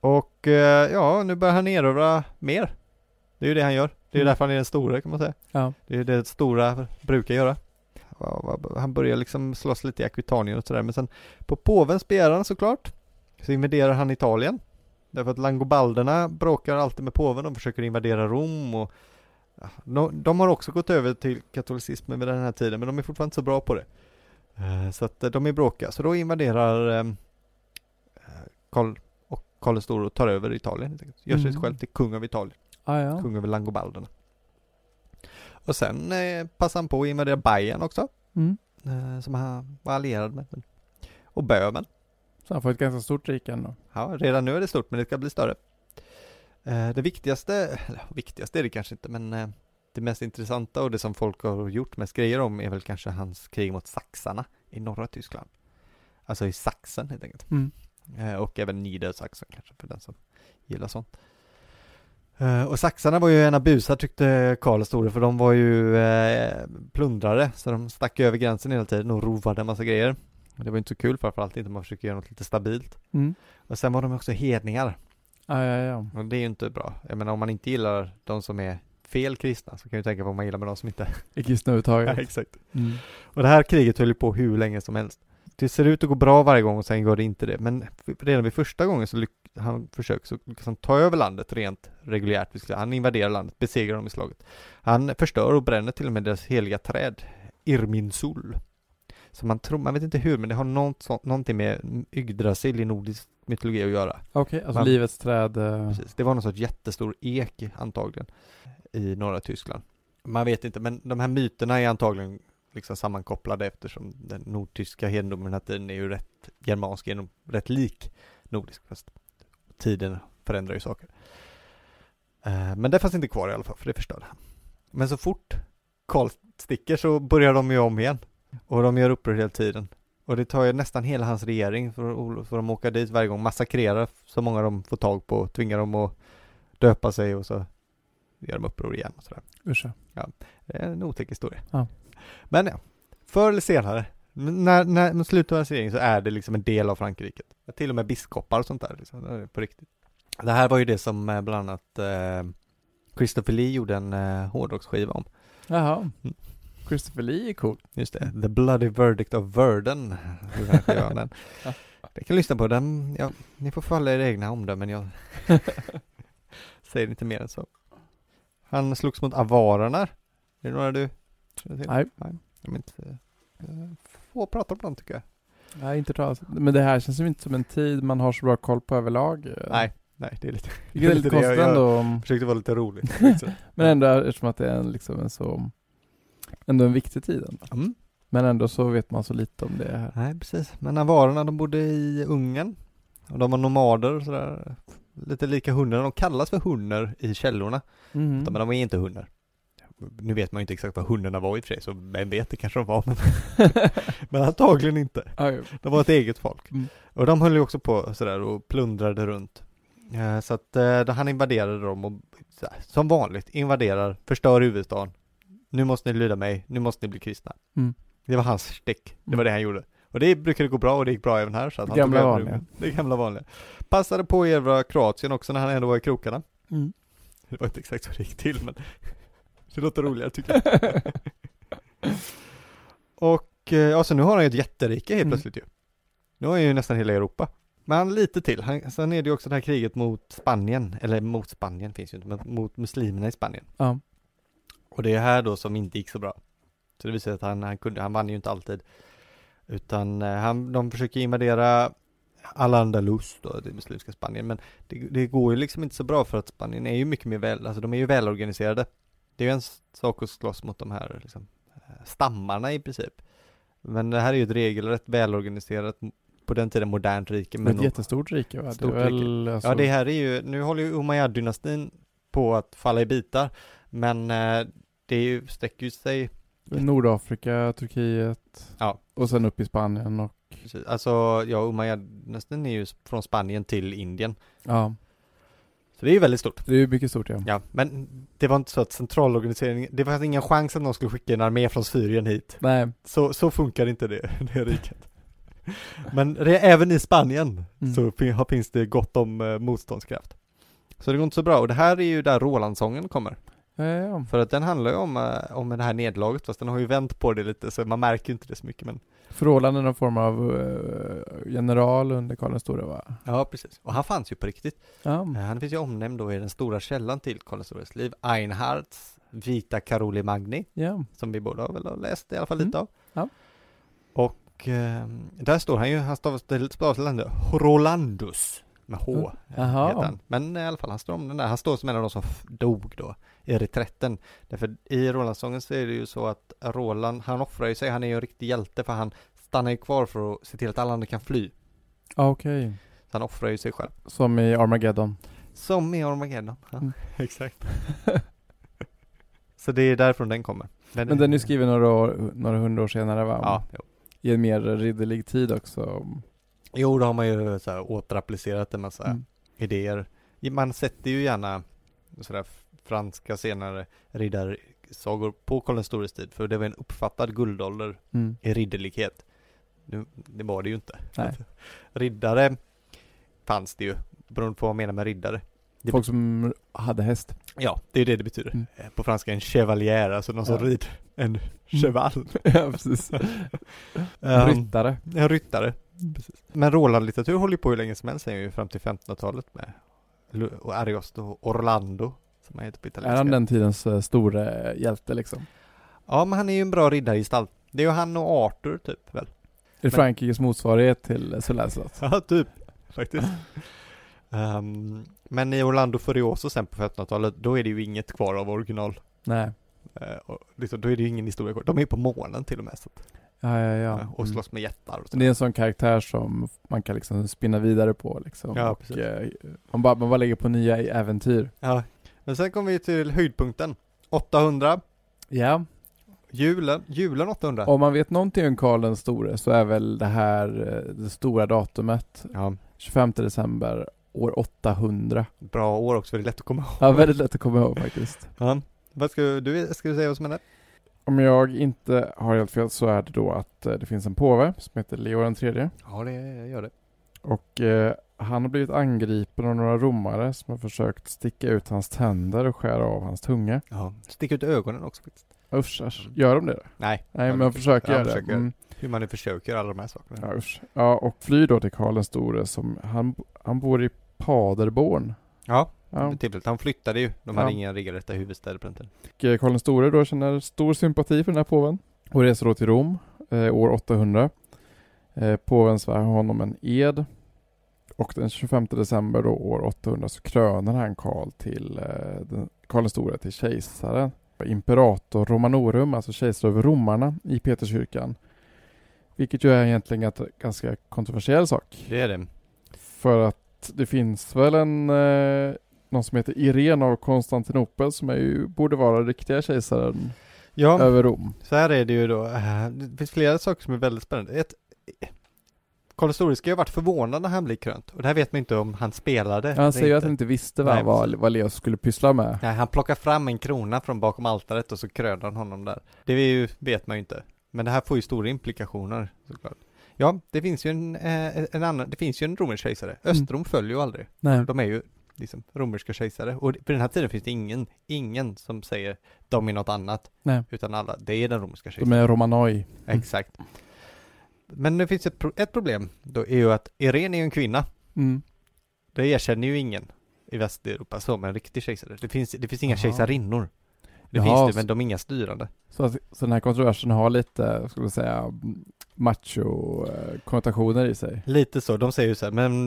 Och eh, ja, nu börjar han erövra mer. Det är ju det han gör. Det är Mm. därför han är den stora kan man säga. Ja. Det är det stora brukar göra. Han börjar liksom slåss lite i Aquitanien och sådär, men sen på påvens begäran såklart, så invaderar han Italien. Därför att langobalderna bråkar alltid med påven, de försöker invadera Rom och de, de har också gått över till katolicismen vid den här tiden, men de är fortfarande inte så bra på det. Eh, Så att eh, de är bråkiga, så då invaderar ehm, eh, Karl och Karl den store och tar över Italien. Gör sig Mm. själv till kung av Italien, Ah, ja. kung över langobalderna. Och sen eh, passar han på att invadera Bayern också, Mm. eh, som han var allierad med. Och Böhmen. Så han får ett ganska stort rike ändå. Ja, redan nu är det stort, men det ska bli större. Eh, det viktigaste, eller viktigaste är det kanske inte, men eh, det mest intressanta och det som folk har gjort mest grejer om är väl kanske hans krig mot saxarna i norra Tyskland. Alltså i Sachsen helt enkelt. Mm. Eh, och även Niedersachsen kanske för den som gillar sånt. Eh, och saxarna var ju ena busar tyckte Karl store för de var ju eh, plundrare så de stack över gränsen hela tiden och rovade en massa grejer. Det var inte så kul framförallt inte om man försöker göra något lite stabilt. Mm. Och sen var de också hedningar Ah, ja, ja. och det är ju inte bra. Jag menar om man inte gillar de som är fel kristna så kan du tänka på vad man gillar med de som inte I kristna överhuvudtaget. exakt. Mm. Och det här kriget höll ju på hur länge som helst. Det ser ut att gå bra varje gång och sen går det inte det. Men redan vid första gången så han försöker så han ta över landet rent reguljärt. Han invaderar landet, besegrar dem i slaget. Han förstör och bränner till och med deras heliga träd, Irminsul. Så man tror, man vet inte hur, men det har något, sånt, någonting med Yggdrasil i nordisk mytologi att göra. Okej, alltså Man- livets träd. eh, Precis. Det var någon sorts jättestor ek antagligen i norra Tyskland. Man vet inte, men de här myterna är antagligen liksom sammankopplade eftersom den nordtyska hedendomen den här tiden är ju rätt germansk, genom, rätt lik nordisk, fast tiden förändrar ju saker. Eh, Men det fanns inte kvar i alla fall, för det förstörde han. Men så fort Karl sticker så börjar de ju om igen. Och de gör uppror hela tiden. Och det tar ju nästan hela hans regering för, för de åka dit varje gång, massakrera så många de får tag på, tvingar dem att döpa sig och så gör de uppror igen och sådär. Uscha. Det är en otäck historia. Ja. Men ja, förr eller senare, men när, när man slutar hans regering så är det liksom en del av Frankrike. Till och med biskopar och sånt där, liksom, det är på riktigt. Det här var ju det som eh, bland annat eh, Christopher Lee gjorde en eh, hårdrocksskiva om. Jaha. Mm. Christopher Lee är cool. Just det, The Bloody Verdict of Verden. den. Jag kan lyssna på den, ja, ni får falla era egna omdömen, jag säger inte mer än så. Han slogs mot avarerna. Är det några du till? Nej. De är inte, få prata om dem tycker jag. Nej, inte talas. Men det här känns ju inte som en tid man har så bra koll på överlag. eh. Nej, nej, det är lite, Vilket är lite det jag konstigt ändå. om- försökte vara lite rolig. Men ändå eftersom att det är en, liksom en så, ändå en viktig tid. Mm. Men ändå så vet man så lite om det här. Nej, precis. Men avarerna, de bodde i Ungern. Och de var nomader och sådär. Lite lika hundarna. De kallas för hunnar i källorna. Mhm. Men de är inte hundar. Nu vet man ju inte exakt vad hundarna var i och för sig, så vem vet, det kanske de var, men, men antagligen inte. De var ett eget folk. Mm. Och de höll ju också på sådär och plundrade runt. Eh, Så att eh, han invaderade dem och som vanligt invaderar, förstör huvudstaden. Nu måste ni lyda mig, nu måste ni bli kristna. Mm. Det var hans stick, det var det han gjorde. Och det brukade gå bra och det gick bra även här. Så att han Gamla vanliga. Det gamla vanliga. Passade på att erövra Kroatien också när han ändå var i krokarna. Mm. Det var inte exakt så det gick till men det låter roligare tycker jag. Och eh, alltså nu har han ju ett jätterike helt Mm. plötsligt ju. Nu har han ju nästan hela Europa. Men lite till. Han, sen är det ju också det här kriget mot Spanien, eller mot Spanien finns ju inte, men mot muslimerna i Spanien. Ja. Och det är här då som inte gick så bra. Så det visar sig att han, han kunde, han vann ju inte alltid. Utan eh, han, de försöker invadera Al-Andalus då, det muslimska Spanien. Men det, det, går ju liksom inte så bra för att Spanien är ju mycket mer väl, alltså de är ju välorganiserade. Det är ju en sak att slåss mot de här liksom, eh, stammarna i princip. Men det här är ju ett regelrätt välorganiserat, på den tiden modernt rike. Men ett jättestort rike va? Stort det väl, alltså... Ja det här är ju, nu håller ju Umayyad-dynastin på att falla i bitar. Men eh, det är ju, sträcker ju sig Nordafrika, Turkiet ja. och sen upp i Spanien och Precis. Alltså, ja, Umayyad-dynastin är ju från Spanien till Indien. Ja. Så det är ju väldigt stort. Det är ju mycket stort ja. Ja, men det var inte så att centralorganiseringen, det fanns ingen chans att någon skulle skicka en armé från Syrien hit. Nej. Så, så funkar inte det, det riket. Men det, även i Spanien mm. så finns det gott om eh, motståndskraft. Så det går inte så bra, och det här är ju där Rolandsången kommer. Ja, ja. För att den handlar ju om, eh, om det här nedlaget, fast den har ju vänt på det lite så man märker inte det så mycket men Förhållanden någon form av uh, general under Karl den store va? Ja precis, och han fanns ju på riktigt. Ja. Uh, han finns ju omnämnd då i den stora källan till Karl den stores liv, Einhards Vita Karoli Magni, ja. som vi båda har väl läst i alla fall lite mm. av. Ja. Och uh, där står han ju, han stavas till Rolandus med H. Jaha. Men i alla fall, han står om den där. Han står som en av de som dog då i reträtten. Därför i Rolandsången så är det ju så att Roland, han offrar ju sig, han är ju en riktig hjälte för han stannar ju kvar för att se till att alla andra kan fly. Okej. Okay. Så han offrar ju sig själv. Som i Armageddon. Som i Armageddon, ja, mm. exakt. så det är därifrån den kommer. Den Men den är skriven några, år, några hundra år senare va? Ja, jo. I en mer ridderlig tid också. Jo, då har man ju så här återapplicerat en massa mm. idéer. Man sätter ju gärna sådär franska senare riddarsagor på Karl den stores tid, för det var en uppfattad guldålder mm. i ridderlighet. Nu, det var det ju inte. Nej. Riddare fanns det ju, beroende på vad man menar med riddare. Det Folk som hade häst. Ja, det är det det betyder. Mm. Eh, på franska en chevalier, alltså någon ja. som rider en mm. cheval. ja, precis. um, ryttare. En ryttare. Precis. Men Roland-litteratur håller ju på hur länge som helst, ju fram till 1500-talet med Ariosto och Orlando som han heter på italienska. Är han den tidens uh, store hjälte liksom? Ja, men han är ju en bra riddargestalt. Det är ju han och Arthur typ väl? Är det Frankrikes motsvarighet till Sir Lancelot? ja, typ. Faktiskt. um, men i Orlando Furioso sen på 1500-talet, då är det ju inget kvar av original. Nej. Uh, och liksom, då är det ju ingen historia kvar. De är ju på månen till och med. Så att, ja, ja, ja. Och slåss med jättar och så. Det är en sån karaktär som man kan liksom spinna vidare på liksom. Ja, och, precis. Eh, man, bara, man bara lägger på nya äventyr. Ja, men sen kommer vi till höjdpunkten. 800. Ja. Julen, julen 800. Om man vet någonting om Karl den store så är väl det här eh, det stora datumet. Ja. 25 december år 800. Bra år också, väldigt lätt att komma ihåg. Ja, väldigt lätt att komma ihåg faktiskt. Ja. Vad ska du, ska du säga vad som händer? Om jag inte har helt fel så är det då att eh, det finns en påve som heter Leo den tredje. Ja, det gör det. Och eh, han har blivit angripen av några romare som har försökt sticka ut hans tänder och skära av hans tunga. Ja, sticka ut ögonen också faktiskt. Usch, usch. Gör de det? Nej. Nej, men de försöker göra det. Mm. Hur man nu försöker alla de här sakerna. Ja, usch. Ja, och flyr då till Karl den store som, han, han bor i Paderborn. Ja, ja. tillfälligt. Han flyttade ju. De hade ja. inga regelrätta huvudstäder på den tiden. Eh, Karl den store då känner stor sympati för den här påven och reser då till Rom eh, år 800. Eh, påven svär honom en ed och den 25 december då, år 800 så kröner han Karl till eh, Karl den store till kejsare. Imperator Romanorum, alltså kejsare över romarna i Peterskyrkan. Vilket ju är egentligen en ganska kontroversiell sak. Det är det. För att det finns väl en eh, någon som heter Irene av Konstantinopel som är ju, borde vara riktiga kejsaren ja, över Rom. Så här är det ju då. Eh, det finns flera saker som är väldigt spännande. Ett, Karl Store ska ju ha varit förvånad när han blir krönt. Och det här vet man inte om han spelade. Ja, han säger ju att han inte visste vad, Nej, vad, vad Leo skulle pyssla med. Nej, han plockar fram en krona från bakom altaret och så krönar han honom där. Det ju, vet man ju inte. Men det här får ju stora implikationer såklart. Ja, det finns ju en, eh, en annan, det finns ju en romersk kejsare. Mm. Östrom mm. följer ju aldrig. Nej. De är ju liksom romerska kejsare. Och på den här tiden finns det ingen, ingen som säger de är något annat. Nej. Utan alla, det är den romerska kejsaren. De är romanoi. Mm. Men det finns ett, pro ett problem då är ju att Irene är ju en kvinna. Mm. Det erkänner ju ingen i Västeuropa som en riktig kejsare. Det finns, det finns inga kejsarinnor. Det Jaha, finns det, men de är inga styrande. Så, så den här kontroversen har lite, skulle jag säga, macho-konnotationer i sig. Lite så, de säger ju så här, men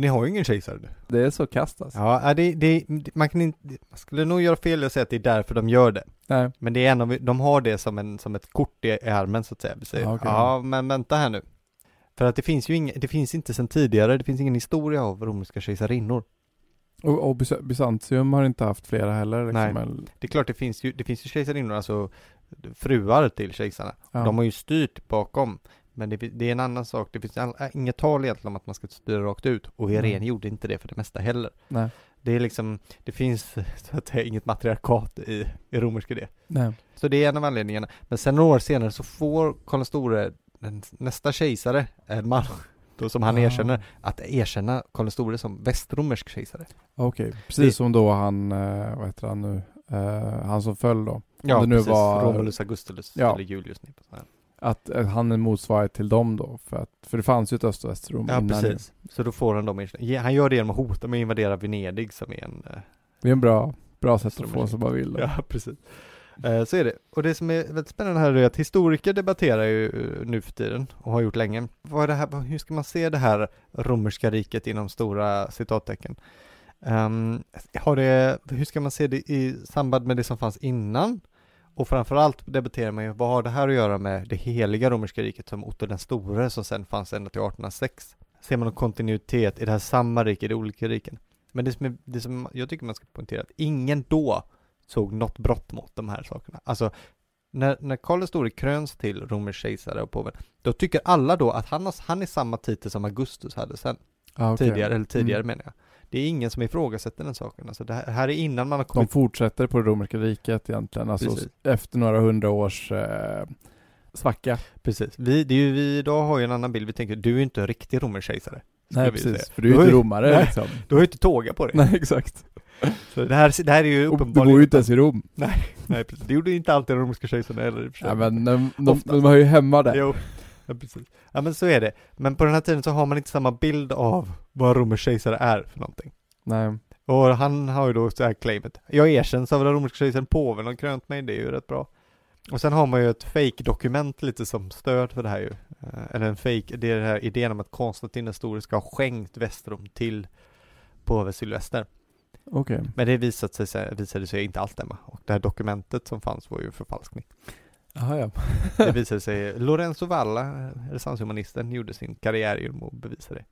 ni har ju ingen kejsare. Det är så kast alltså. Ja, det, det, man kan inte, man skulle nog göra fel att säga att det är därför de gör det. Nej. Men det är en av, de har det som, en, som ett kort i, i armen så att säga. Vi säger, Ja, ja, okej. men vänta här nu. För att det finns ju inga, det finns inte sedan tidigare, det finns ingen historia av romerska kejsarinnor. Och, och Bys- Bysantium har inte haft flera heller liksom. Nej. Det är klart det finns ju, det finns ju kejsarinnor, alltså fruar till kejsarna. Ja. De har ju styrt bakom. Men det, det är en annan sak, det finns all, äh, inget tal egentligen om att man ska styra rakt ut. Och Irene Mm. gjorde inte det för det mesta heller. Nej. Det är liksom, det finns så att säga inget matriarkat i, i romersk idé. Nej. Så det är en av anledningarna. Men sen några år senare så får Karl den store, den, nästa kejsare, en man, då som han Ah. erkänner, att erkänna Karl den store som västromersk kejsare. Okej, precis som då han, eh, vad heter han nu, eh, han som föll då. Om Ja, det nu precis. var, Romulus Augustulus, Ja. eller Julius. Ja, att eh, han är motsvarighet till dem då. För, att, för det fanns ju ett Öst och Västrom ja innan. ju. precis. Så då får han dem. Ja, Han gör det genom att hota med att invadera Venedig som är en eh, Det är en bra, bra sätt att få som man vill. Då. Ja, precis. Eh, Så är det. Och det som är väldigt spännande här är att historiker debatterar ju nu för tiden och har gjort länge. Vad är det här, hur ska man se det här romerska riket inom stora citattecken? Um, har det, hur ska man se det i samband med det som fanns innan? Och framförallt debatterar man ju, vad har det här att göra med det heliga romerska riket som Otto den store som sen fanns ända till 1806? Ser man någon kontinuitet i det här samma rike, i de olika riken? Men det som, är, det som jag tycker man ska poängtera, att ingen då såg något brott mot de här sakerna. Alltså, när, när Karl den store kröns till romersk kejsare och påven, då tycker alla då att han, har, han är samma titel som Augustus hade sen, Ah, okej. tidigare, eller tidigare Mm. menar jag. Det är ingen som ifrågasätter den saken. Alltså det här, här är innan man har De kommit... fortsätter på det romerska riket egentligen. Alltså Precis. efter några hundra års eh, svacka. Precis. Vi, det är ju, vi idag har ju en annan bild. Vi tänker, du är inte en riktig romersk kejsare. Nej vi säga. precis, för du är ju inte romare Nej. liksom. Du har ju inte tåga på dig. Nej exakt. Så det, här, det här är ju Och du uppenbarligen... bor ju inte ens i Rom. Nej, precis. Det gjorde inte alltid de romerska kejsarna heller i och för sig. Ja, men de, de, Oftast. de har ju hemma där. Jo, ja, precis. Ja men så är det. Men på den här tiden så har man inte samma bild av vad romersk kejsare är för någonting. Nej. Och han har ju då så här claimet. Jag erkänns av den romerska kejsaren, påven har krönt mig, det är ju rätt bra. Och sen har man ju ett fake-dokument lite som stöd för det här ju. Eh, Eller en fake, det är den här idén om att Konstantin den store ska ha skänkt Västrom till påve Sylvester. Okej. Men det visat sig, visade sig inte alls stämma. Och det här dokumentet som fanns var ju förfalskning. Jaha ja. Det visade sig, Lorenzo Valla, renässanshumanisten, gjorde sin karriär genom att bevisa det.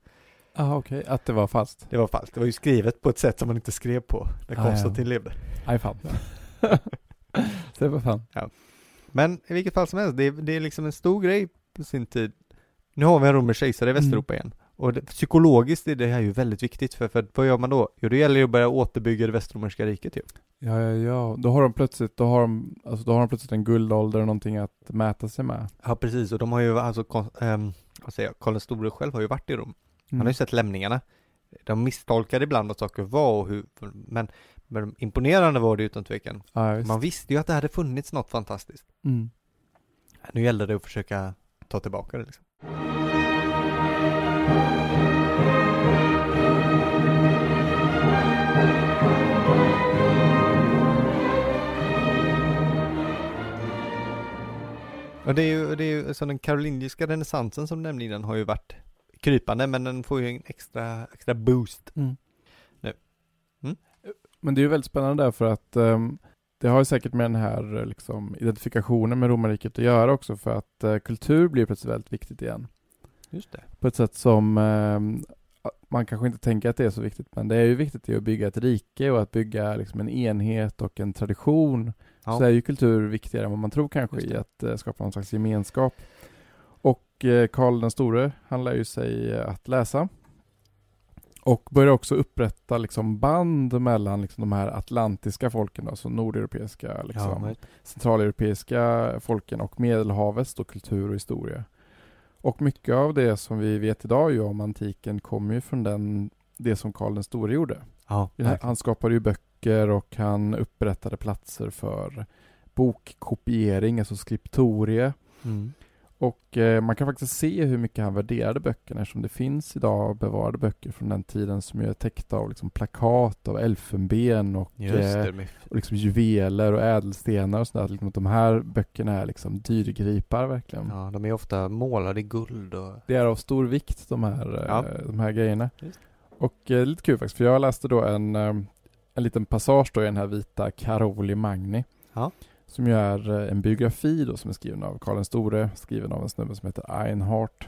Jaha okej, att det var fast. Det var falskt, det var ju skrivet på ett sätt som man inte skrev på när Ah, ja. Konstantin levde. Nej fan. Se vad fan. Men i vilket fall som helst, det är, det är liksom en stor grej på sin tid. Nu har vi en romersk kejsare i Mm. Västeuropa igen. Och det, psykologiskt är det här ju väldigt viktigt, för, för vad gör man då? Jo, det gäller ju att börja återbygga det västromerska riket ju. Ja, ja, ja. Då har de plötsligt, då har de, alltså då har de plötsligt en guldålder och någonting att mäta sig med. Ja, precis, och de har ju alltså, kon- ehm, vad säger jag, Karl den store själv har ju varit i Rom. Han har ju sett lämningarna. De misstolkade ibland vad saker var och hur, men, men imponerande var det utan tvekan. Ja. Man visste ju att det hade funnits något fantastiskt. Mm. Nu gällde det att försöka ta tillbaka det liksom. Och det är ju, det är ju så den karolingiska renässansen som du nämnde innan har ju varit krypande men den får ju en extra, extra boost. Mm. Nu. Mm. Men det är ju väldigt spännande därför att ehm, det har ju säkert med den här eh, liksom, identifikationen med romarriket att göra också för att eh, kultur blir plötsligt väldigt viktigt igen. Just det. På ett sätt som ehm, man kanske inte tänker att det är så viktigt men det är ju viktigt att bygga ett rike och att bygga liksom, en enhet och en tradition. Ja. Så är ju kultur viktigare än vad man tror kanske i att eh, skapa någon slags gemenskap. Och eh, Karl den store, han lär ju sig eh, att läsa. Och börjar också upprätta liksom band mellan liksom de här atlantiska folken, alltså nordeuropeiska, liksom, men- centraleuropeiska folken och medelhavets då kultur och historia. Och mycket av det som vi vet idag ju om antiken kommer ju från den, det som Karl den store gjorde. ja, Han skapade ju böcker och han upprättade platser för bokkopiering, alltså skriptorie. Mm. Och eh, man kan faktiskt se hur mycket han värderade böckerna eftersom det finns idag bevarade böcker från den tiden som är täckta av liksom plakat av elfenben och, eh, det, med och liksom juveler och ädelstenar och sådär. Liksom, de här böckerna är liksom dyrgripar verkligen. Ja, de är ofta målade i guld och... Det är av stor vikt de här, Ja. eh, de här grejerna. Just. Och eh, lite kul faktiskt, för jag läste då en, eh, en liten passage då i den här vita Caroli Magni. Ja. Som ju är eh, en biografi då som är skriven av Karl den store, skriven av en snubbe som heter Einhard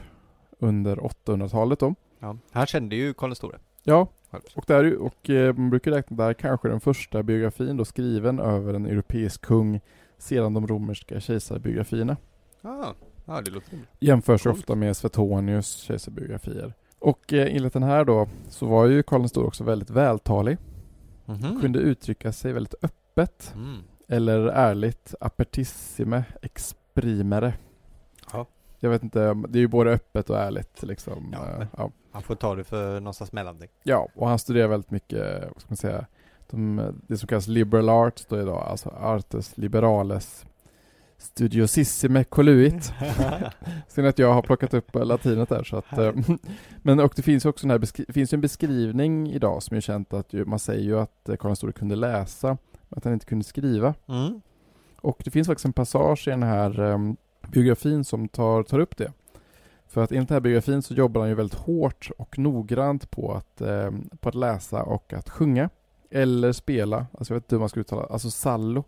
under 800-talet då. Ja. Han kände ju Karl den store. Ja, och, där, och eh, man brukar räkna där kanske den första biografin då skriven över en europeisk kung sedan de romerska kejsarbiografierna. Ja, ja det låter. Jämförs Coolt. ofta med Suetonius kejsarbiografier. Och eh, enligt den här då så var ju Karl den store också väldigt vältalig. Mhm. Kunde uttrycka sig väldigt öppet Mm. eller ärligt apertissime exprimere. Ja. Jag vet inte, det är ju både öppet och ärligt liksom. Ja, Eh, ja. Han får ta det för någonstans mellanting. ja, och han studerar väldigt mycket, vad ska man säga, de, det som kallas liberal arts då idag, alltså artes liberales studiosissime coluit. Sen att jag har plockat upp latinet där så att eh, Men och det finns också den här finns en beskrivning idag som är känt att ju, man säger ju att eh, Karl store kunde läsa men att han inte kunde skriva. Mm. Och det finns faktiskt en passage i den här em, biografin som tar, tar upp det. För att enligt den här biografin så jobbar han ju väldigt hårt och noggrant på att, em, på att läsa och att sjunga. Eller spela, alltså jag vet inte hur man ska uttala alltså sallo.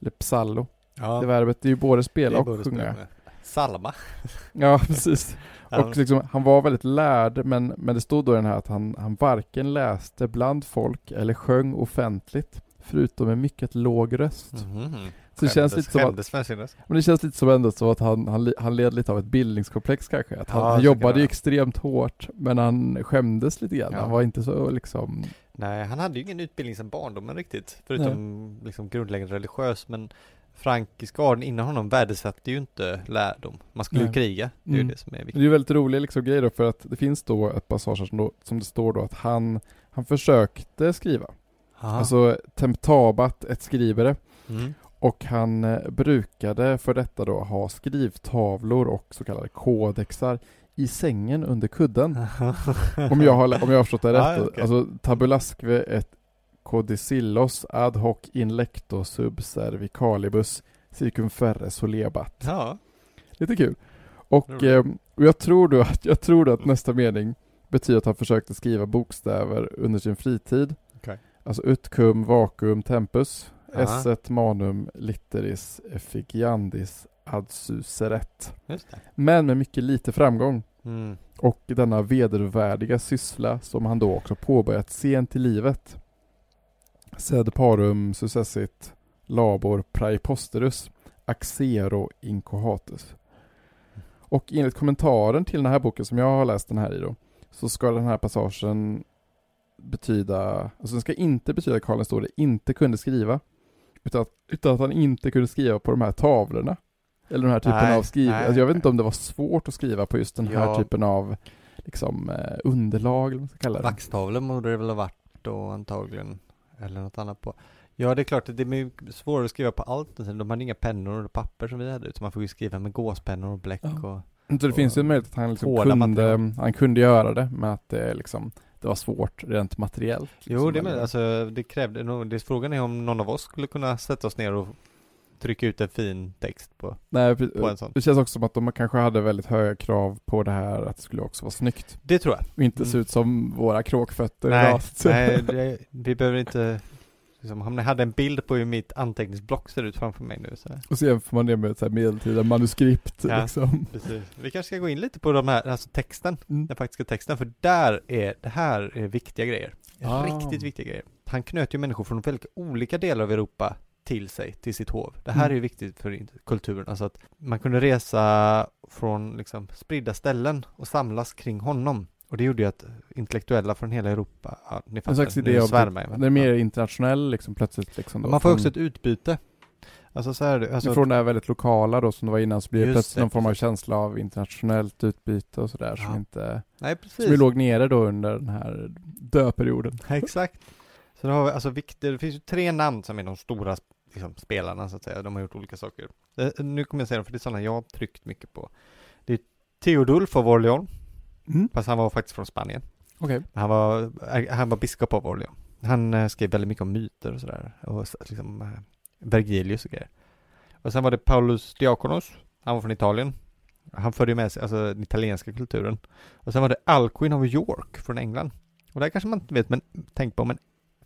Eller psallo. Ja, Det verbet det är ju både spela och både sjunga. spela. Salma. Ja, precis. Och liksom, han var väldigt lärd, men, men det stod då i den här att han, han varken läste bland folk eller sjöng offentligt, förutom med mycket låg röst. Mhm. Så det känns lite som att, men det känns lite som ändå så att han, han, han led lite av ett bildningskomplex kanske. Att han, Ja, han jobbade ju extremt hårt, men han skämdes lite grann. Ja. Han var inte så liksom, Nej, han hade ju ingen utbildning sedan barndomen riktigt. Förutom liksom grundläggande religiös. Men frankiska adeln innan honom värdesatte ju inte lärdom. Man skulle ju Nej. kriga. Det är ju Mm. det som är det är viktigt. ju väldigt rolig liksom grej då, för att det finns då ett passage som, då, som det står då att han, han försökte skriva. Aha. Alltså temptabat ett skrivere. Mm. Och han eh, brukade för detta då ha skrivtavlor och så kallade kodexar i sängen under kudden. Om jag har, om jag har förstått det rätt. då. okej. Alltså tabulasque et codicillos ad hoc in lecto sub cervicalibus circumferre solebat. Ja. Lite kul. Och, eh, och jag tror då att, jag tror då att nästa mening betyder att han försökte skriva bokstäver under sin fritid. Okej. Alltså ut cum vacuum tempus. Aha. Esset manum litteris effigiandis ad suseret. Men med mycket lite framgång. Mm. Och denna vedervärdiga syssla som han då också påbörjat sent i livet. Sed parum successit labor praeposterus axero incohatus. Och enligt kommentaren till den här boken som jag har läst den här i då, så ska den här passagen betyda, alltså den ska inte betyda att Karl den store inte kunde skriva, utan att, utan att han inte kunde skriva på de här tavlorna. Eller den här typen Nej, av skriv... Alltså jag vet inte om det var svårt att skriva på just den här Ja. typen av liksom eh, underlag, eller vad man ska kalla det. Vaxtavlor borde det väl ha varit då antagligen. Eller något annat på. Ja, det är klart det är svårare att skriva på allt. De hade inga pennor och papper som vi hade, utan man får ju skriva med gåspennor och bläck Ja. och... Så det finns ju en möjlighet att han liksom kunde, material. han kunde göra det, men att det liksom, det var svårt rent materiellt. Jo, liksom, det är med, eller- alltså det krävde nog, det, frågan är om någon av oss skulle kunna sätta oss ner och trycka ut en fin text på, Nej, på en sån. det känns också som att de kanske hade väldigt höga krav på det här, att det skulle också vara snyggt. Det tror jag. Och inte Mm. se ut som våra kråkfötter Nej, nej det, vi behöver inte liksom, om jag hade en bild på hur mitt anteckningsblock ser ut framför mig nu så Och så jämför man det med ett så här medeltida manuskript Ja. liksom. Precis. Vi kanske ska gå in lite på de här, alltså texten, Mm. den faktiska texten, för där är, det här är viktiga grejer. Ah. Riktigt viktiga grejer. Han knöt ju människor från väldigt olika delar av Europa till sig, till sitt hov. Det här Mm. är ju viktigt för kulturen, alltså att man kunde resa från liksom spridda ställen och samlas kring honom. Och det gjorde ju att intellektuella från hela Europa, ja, ni En fattar, slags nu idé av svärmar jag, det är mer internationell liksom plötsligt liksom. Då, Man får också ett utbyte. Alltså så här, alltså, från det här väldigt lokala då som det var innan så blir det plötsligt det, någon form av känsla av internationellt utbyte och sådär som Ja. inte, nej som precis. ju låg nere då under den här döperioden. Exakt. Så då har vi, alltså viktigt, det finns ju tre namn som är de stora liksom, spelarna så att säga. De har gjort olika saker. Eh, nu kommer jag säga dem för det är sådana jag har tryckt mycket på. Det är Theodulf av Orleans, Mm. fast han var faktiskt från Spanien. Okej. Han var, eh, han var biskop av Orleans. Han eh, skrev väldigt mycket om myter och sådär. Och liksom Vergilius och grejer. Och sen var det Paulus Diakonos. Han var från Italien. Han förde med sig alltså, den italienska kulturen. Och sen var det Alcuin av York från England. Och det här kanske man inte vet, men tänk på, men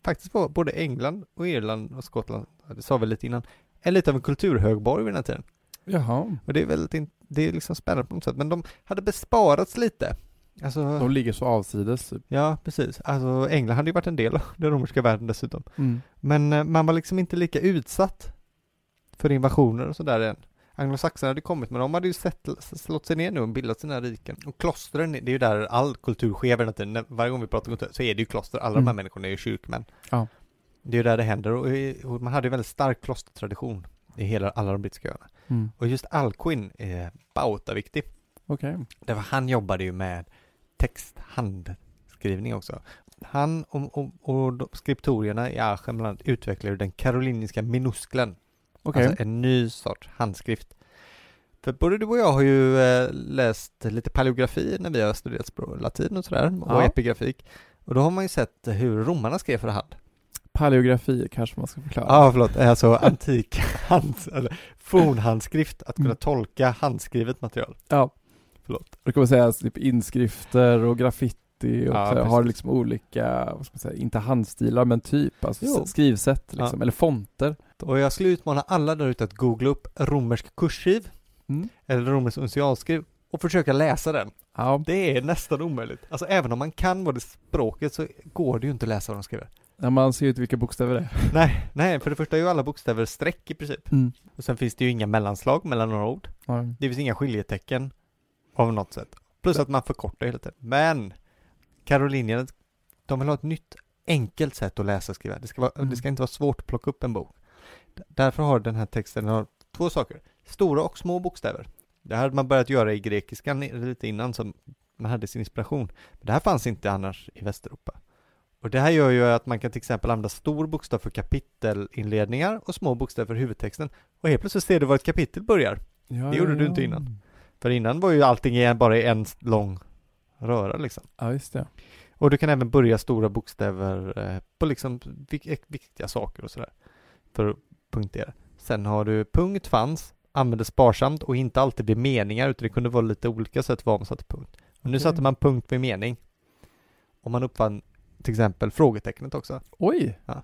faktiskt var både England och Irland och Skottland, det sa vi lite innan, är lite av en kulturhögborg vid den här tiden. Jaha. Och det är väldigt, det är liksom spännande på något sätt, men de hade besparats lite. Alltså, De ligger så avsides. Typ. ja precis. Alltså England hade ju varit en del av den romerska världen dessutom. Mm. Men eh, man var liksom inte lika utsatt för invasioner och sådär än. Anglosaxarna hade kommit, men de hade ju sett, slått sig ner nu och bildat sina riken. Och klostren, det är ju där all kultur sker hela tiden. Varje gång vi pratar kultur så är det ju kloster. Alla de här Mm. människorna är ju kyrkmän. Ja. Det är ju där det händer och, och man hade ju väldigt stark klostertradition i hela, alla de brittiska öarna. Mm. Och just Alcuin är bautaviktig. Okej. Därför han jobbade ju med text, handskrivning också. Han och, och, och skriptorierna i annat utvecklade den karoliniska minusklen. Okej. Alltså en ny sorts handskrift. För både du och jag har ju eh, läst lite paleografi när vi har studerat språk, latin och sådär, och Ja. epigrafik. Och då har man ju sett hur romarna skrev för hand. Paleografi kanske man ska förklara. Ja, förlåt, alltså antik hands, eller fornhandskrift, att kunna Mm. tolka handskrivet material. Ja. Förlåt. Det kan man säga typ inskrifter och graffiti och Ja, har liksom olika, vad ska man säga, inte handstilar men typ, alltså Jo. skrivsätt liksom, Ja. eller fonter. Och jag skulle utmana alla där ute att googla upp romersk kursskiv Mm. eller romersk unicialskriv och försöka läsa den. Ja, Det är nästan omöjligt. Alltså även om man kan både språket så går det ju inte att läsa vad de skriver. när man ser ut vilka bokstäver det är. Nej, nej, för det första är ju alla bokstäver streck i princip. Mm. Och sen finns det ju inga mellanslag mellan några ord. Ja. Det finns inga skiljetecken av något sätt. Plus att man förkortar hela tiden. Men karolinierna, de vill ha ett nytt enkelt sätt att läsa och skriva. Det ska, vara, Mm. det ska inte vara svårt att plocka upp en bok. Därför har den här texten har två saker. Stora och små bokstäver. Det här hade man börjat göra i grekiskan lite innan som man hade sin inspiration. Men det här fanns inte annars i Västeuropa. Och det här gör ju att man kan till exempel använda stor bokstav för kapitelinledningar och små bokstäver för huvudtexten. Och helt plötsligt ser du var ett kapitel börjar. Ja, Det gjorde ja, du ja. inte innan. För innan var ju allting bara en lång röra liksom. Ja, just det. Och du kan även börja stora bokstäver eh, på liksom vik- viktiga saker och sådär. För punktera. Sen har du punkt fanns, användes sparsamt och inte alltid vid meningar utan det kunde vara lite olika sätt var man satte punkt. Och nu Okej. satte man punkt vid mening. Och man uppfann till exempel frågetecknet också. Oj! Ja.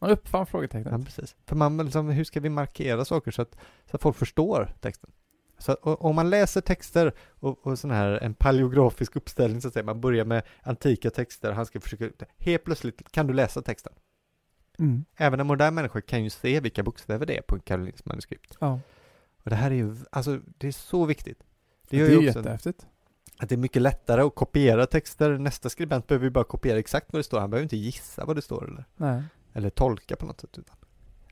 Man uppfann frågetecknet. Ja, precis. För man liksom, hur ska vi markera saker så att, så att folk förstår texten? Så om man läser texter och, och sån här, en paleografisk uppställning så att säga, man börjar med antika texter, han ska försöka, helt plötsligt kan du läsa texten. Mm. Även en modern människa kan ju se vilka bokstäver det är på en karolinskt manuskript. Ja. Och det här är ju, alltså det är så viktigt. Det, gör är ju jättehäftigt. att det är mycket lättare att kopiera texter. Nästa skribent behöver ju bara kopiera exakt vad det står, han behöver inte gissa vad det står eller Nej. eller tolka på något sätt utan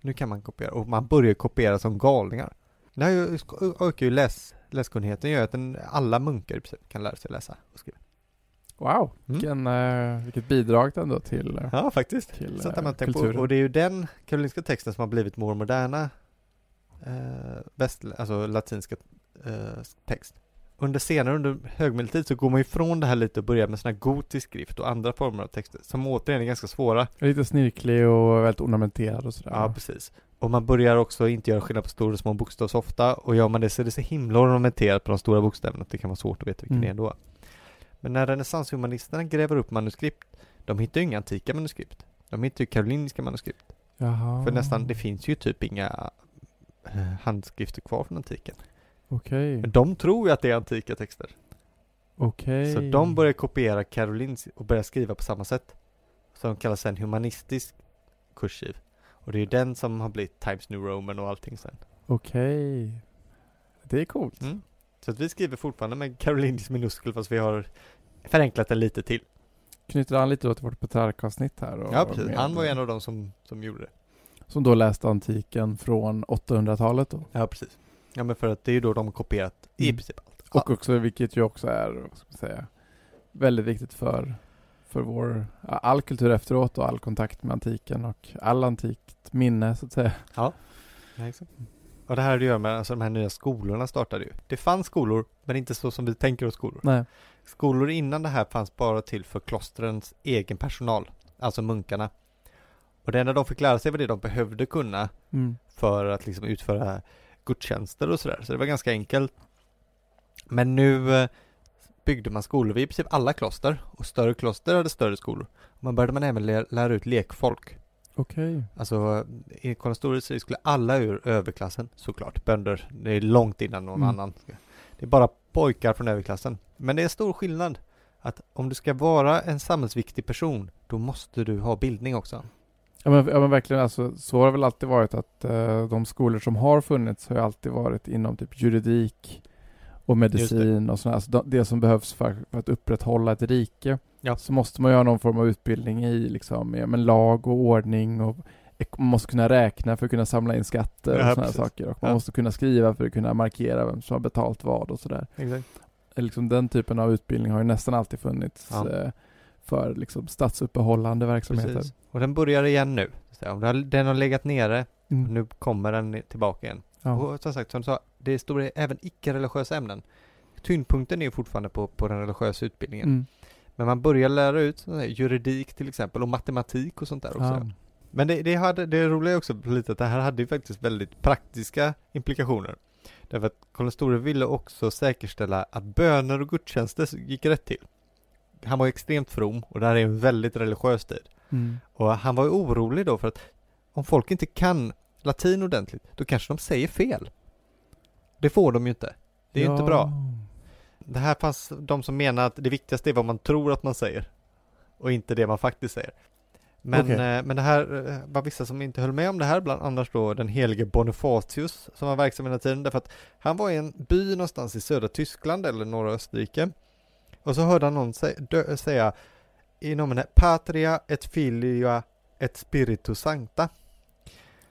nu kan man kopiera och man börjar kopiera som galningar. Det här ökar ju läs, läskunnigheten gör att den, alla munkar i princip kan lära sig läsa och skriva. Wow, Mm. vilken, eh, vilket bidrag ändå till, eh, Ja, faktiskt. till Så att man tänker på, och det är ju den karolinska texten som har blivit vår moderna eh, väst, alltså latinska eh, text. Under senare, under högmedeltid så går man ifrån det här lite och börjar med sån här gotisk skrift och andra former av texter som återigen är ganska svåra. Lite snirklig och väldigt ornamenterad och sådär. Ja, precis. Och man börjar också inte göra skillnad på stora och små bokstäver så ofta och gör man det så är det så himla ornamenterat på de stora bokstäverna att det kan vara svårt att veta vilken Mm. det är då. Men när renässanshumanisterna gräver upp manuskript, de hittar ju inga antika manuskript. De hittar ju karolinska manuskript. Jaha. För nästan, det finns ju typ inga eh, handskrifter kvar från antiken. Okej. Men de tror ju att det är antika texter. Okej. Så de börjar kopiera Karolins och börjar skriva på samma sätt. Som kallas sen humanistisk kursiv. Och det är ju den som har blivit Times New Roman och allting sen. Okej. Det är coolt. Mm. Så att vi skriver fortfarande med karolinisk minuskel fast vi har förenklat den lite till. Knyter an lite då till vårt Petrarch-avsnitt här. Och Ja precis, han var ju en av de som, som gjorde det. Som då läste antiken från 800-talet då. Ja precis. Ja men för att det är ju då de har kopierat i Mm. princip allt. Och också, vilket ju också är, vad ska man säga, väldigt viktigt för, för vår, all kultur efteråt och all kontakt med antiken och all antikt minne så att säga. Ja, exakt. Och det här hade att göra med, alltså de här nya skolorna startade ju. Det fanns skolor, men inte så som vi tänker oss skolor. Nej. Skolor innan det här fanns bara till för klostrens egen personal, alltså munkarna. Och det enda de fick lära sig var det de behövde kunna Mm. för att liksom utföra gudstjänster och sådär. Så det var ganska enkelt. Men nu eh, byggde man skolor vid i princip alla kloster och större kloster hade större skolor. Och man började man även lä- lära ut lekfolk. Okej. Alltså i Karl tid skulle alla ur överklassen såklart, bönder, det är långt innan någon Mm. annan. Det är bara pojkar från överklassen. Men det är stor skillnad. Att om du ska vara en samhällsviktig person, då måste du ha bildning också. Ja men, ja men verkligen, alltså, så har det väl alltid varit att eh, de skolor som har funnits har alltid varit inom typ juridik och medicin och sådär. Alltså, de- det som behövs för, för att upprätthålla ett rike. Ja. Så måste man göra någon form av utbildning i liksom, ja, men lag och ordning och man måste kunna räkna för att kunna samla in skatter och Ja, sådana saker. Och man Ja. måste kunna skriva för att kunna markera vem som har betalt vad och sådär. Exakt. Liksom den typen av utbildning har ju nästan alltid funnits Ja. eh, för liksom, statsuppehållande verksamheter. Precis. Och den börjar igen nu. Den har legat nere, Mm. nu kommer den tillbaka igen. Ja. Och som sagt, som du sa, det står även icke-religiösa ämnen. Tyngdpunkten är ju fortfarande på, på den religiösa utbildningen. Mm. Men man börjar lära ut juridik till exempel och matematik och sånt där också. Ja. Men det, det, hade, det roliga är också lite att det här hade ju faktiskt väldigt praktiska implikationer. Därför att Karl store ville också säkerställa att böner och gudstjänster gick rätt till. Han var extremt from och det här är en väldigt religiös tid. Mm. Och han var ju orolig då för att om folk inte kan latin ordentligt, då kanske de säger fel. Det får de ju inte. Det är ju inte bra. Det här fanns de som menar att det viktigaste är vad man tror att man säger och inte det man faktiskt säger. Men, Okej. eh, men det här eh, var vissa som inte höll med om det här, bland annars då den helige Bonifatius som var verksam i den här tiden, därför att han var i en by någonstans i södra Tyskland eller norra Österrike. Och så hörde han någon sä- dö- säga i nomine Patria et Filia et Spiritus Sancta.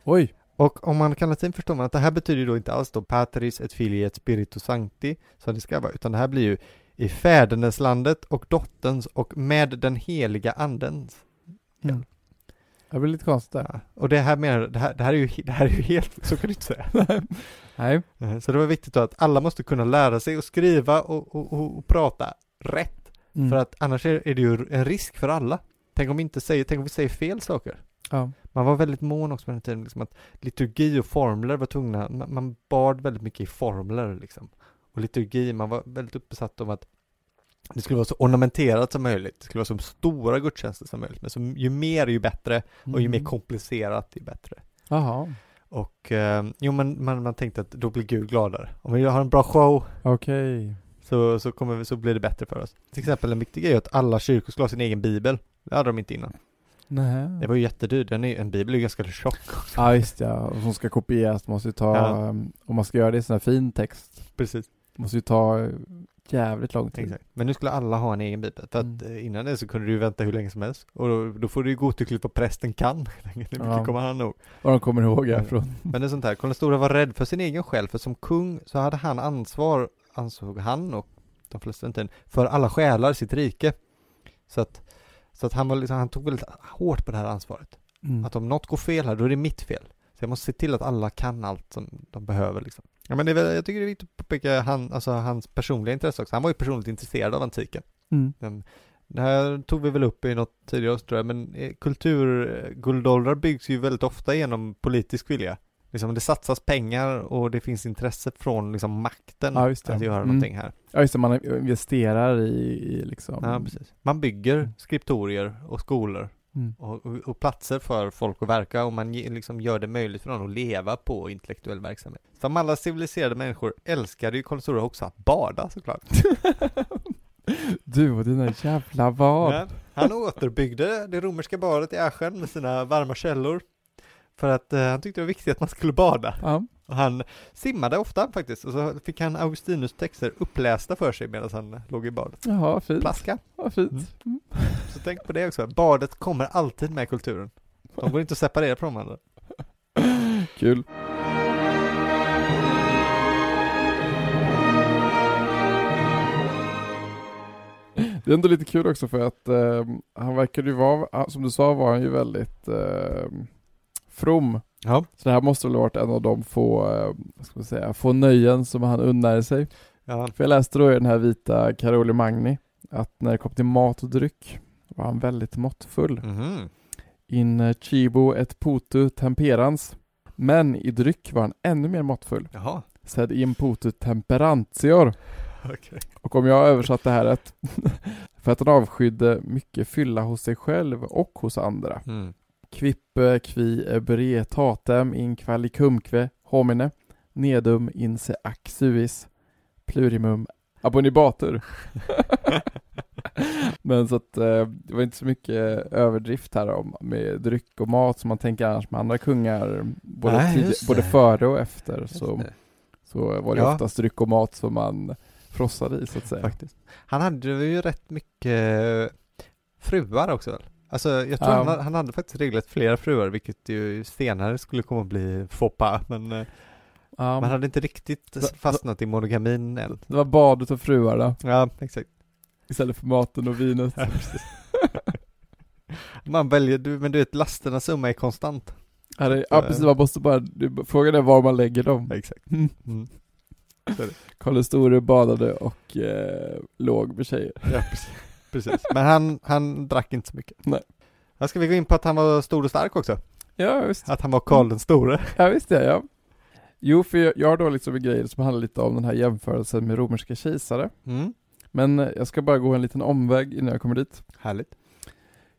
Oj! Och om man kan latin förstår man att det här betyder ju då inte alls då Patris et Filii et Spiritus Sancti som det ska vara, utan det här blir ju i fäderneslandet och dotterns och med den heliga andens. Mm. Det blir lite konstigt där. Ja. Och det här menar det här, det här är ju, det här är ju helt, så kan du inte säga. Nej. Eh, Så det var viktigt då att alla måste kunna lära sig att skriva och, och, och, och prata rätt. Mm. För att annars är, är det ju en risk för alla. Tänk om vi inte säger, tänk om vi säger fel saker. Ja. Man var väldigt mån också på den tiden, liksom att liturgi och formler var tvungna, man, man bad väldigt mycket i formler liksom. Och liturgi, man var väldigt uppsatt om att det skulle vara så ornamenterat som möjligt, det skulle vara så stora gudstjänster som möjligt, men så, ju mer ju bättre och ju mer Mm. komplicerat ju bättre. Jaha. Och eh, jo men man, man tänkte att då blir Gud gladare. Om vi har en bra show Okej. så, så, kommer vi, så blir det bättre för oss. Till exempel en viktig grej är att alla kyrkor skulle ha sin egen bibel. Det hade de inte innan. Nej. Det var ju jättedyrt, Den är, en bibel är ju ganska tjock. Ja just ja, och som ska kopieras måste ju ta, Ja. um, om man ska göra det i sån här fin text, Precis. måste ju ta eh, jävligt lång tid. Exakt. Men nu skulle alla ha en egen bibel. För att Mm. eh, innan det så kunde du ju vänta hur länge som helst. Och då, då får du ju godtyckligt vad prästen kan. Hur mycket Ja. kommer han nog. Och de kommer ihåg Ja. härifrån. Men det är sånt här, Karl den stora var rädd för sin egen själ. För som kung så hade han ansvar, ansåg han och de flesta inte, för alla själar i sitt rike. Så att, så att han var liksom, han tog väldigt hårt på det här ansvaret. Mm. Att om något går fel här, då är det mitt fel. Så jag måste se till att alla kan allt som de behöver liksom. Ja men det är väl, jag tycker det är viktigt att påpeka han, alltså hans personliga intresse också. Han var ju personligt intresserad av antiken. Mm. Men det här tog vi väl upp i något tidigare tror jag, men eh, kulturguldåldrar byggs ju väldigt ofta genom politisk vilja. Liksom det satsas pengar och det finns intresse från liksom makten Ja, att göra Mm. någonting här. Ja just det, man investerar i, i liksom... Ja, precis. Man bygger Mm. skriptorier och skolor Mm. och, och, platser för folk att verka och man liksom gör det möjligt för dem att leva på intellektuell verksamhet. Som alla civiliserade människor älskade ju Karl den store också att bada såklart. Du och dina jävla vad. Ja, han återbyggde det romerska badet i Aschen med sina varma källor. För att eh, han tyckte det var viktigt att man skulle bada. Ja. Och han simmade ofta faktiskt och så fick han Augustinus texter upplästa för sig medan han låg i badet. Jaha, fint. Plaska. Vad fint. Mm. Mm. Så tänk på det också. Badet kommer alltid med kulturen. De går inte att separera från varandra. Kul. Det är ändå lite kul också för att eh, han verkade ju vara, som du sa var han ju väldigt eh, from Ja. Så det här måste väl ha varit en av de få, eh, ska man säga, få nöjen som han unnade sig. Ja. För jag läste då i den här vita Caroli Magni att när det kom till mat och dryck var han väldigt måttfull. Mhm. In eh, cibo et putu temperans. Men i dryck var han ännu mer måttfull. Jaha. Sed in putu temperantior. Okej. Och om jag har översatt det här rätt, för att han avskydde mycket fylla hos sig själv och hos andra. Mm. Quippe qui ebrietatem in qualicumque homine, nedum in se ac suis, plurimum abonibatur. Men så att eh, det var inte så mycket överdrift här om, med dryck och mat som man tänker annars med andra kungar, både, Nej, tid, både före och efter Just så, det, så var det Ja. oftast dryck och mat som man frossade i så att säga. Faktiskt. Han hade ju rätt mycket fruar också väl? Alltså jag tror Ja. han, han hade faktiskt regelrätt flera fruar vilket ju senare skulle komma att bli foppa men Ja, man hade inte riktigt fastnat i monogamin än. Det var badet och fruarna Ja, exakt. istället för maten och vinet. Man väljer, du, men du vet lasternas summa är konstant. Ja, det, ja precis, man måste bara, frågan är var man lägger dem. Exakt. Mm. Mm. Karl den store badade och eh, låg med tjejer. Ja, precis. Precis. Men han, han drack inte så mycket. Nej. Ja, ska vi gå in på att han var stor och stark också? Ja visst, Att han var Karl den store? ja visst ja, ja. Jo för jag, jag har då liksom en grej som handlar lite om den här jämförelsen med romerska kejsare. Mm. Men eh, jag ska bara gå en liten omväg innan jag kommer dit. Härligt.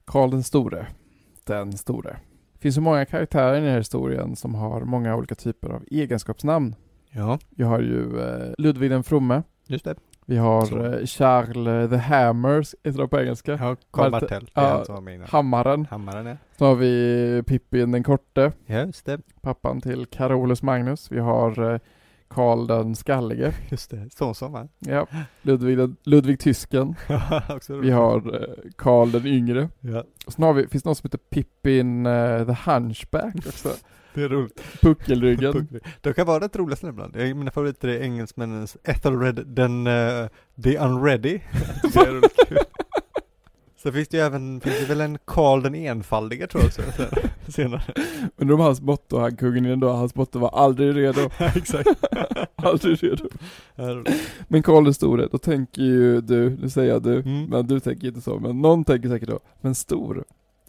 Karl den store. Den store. Det finns så många karaktärer i den här historien som har många olika typer av egenskapsnamn. Ja, Vi har ju eh, Ludvig den fromme. just det. Vi har Så. eh, Charles the Hammers, heter det på engelska. Ja, Karl ja. Hammaren. Hammaren ja. Så har vi Pippin den korte, just det. pappan till Carolus Magnus. Vi har eh, Karl den skallige. Just det. Så som va? Ja. Ludvig, den, Ludvig tysken. Vi har eh, Karl den yngre. Ja, Och sen har vi, finns det någon som heter Pippin eh, the Hunchback också. det är roligt. Puckelryggen. De kan vara rätt roliga ibland. Mina favoriter är engelsmännens Ethelred den, uh, the unready. det är roligt kul. Så finns det ju även, finns det väl en Karl den enfaldige tror jag också. sen- Senare. Undrar om hans motto, han kungen i den dag, hans motto var aldrig redo. Exakt. aldrig redo. Men Karl den store, då tänker ju du, nu säger jag du, Mm. men du tänker inte så, men någon tänker säkert då, men stor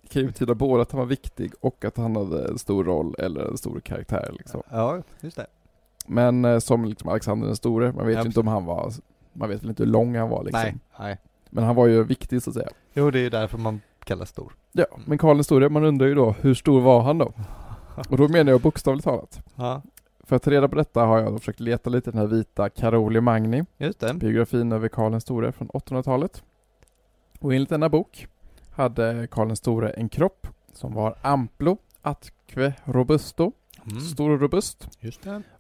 kan ju betyda både att han var viktig och att han hade en stor roll eller en stor karaktär liksom. Ja, just det. Men eh, som liksom Alexander den store, man vet Ja, ju inte om han var, man vet väl inte hur lång han var liksom. Nej, nej. Men han var ju viktig så att säga. Jo, det är ju därför man kallas stor. Ja, men Karl den store, man undrar ju då, hur stor var han då? Och då menar jag bokstavligt talat. Ja, För att ta reda på detta har jag då försökt leta lite i den här vita Caroli Magni, just det. biografin över Karl den store från 800-talet. Och enligt denna bok hade Karl den store en kropp som var amplo, atque robusto, Mm. stor och robust,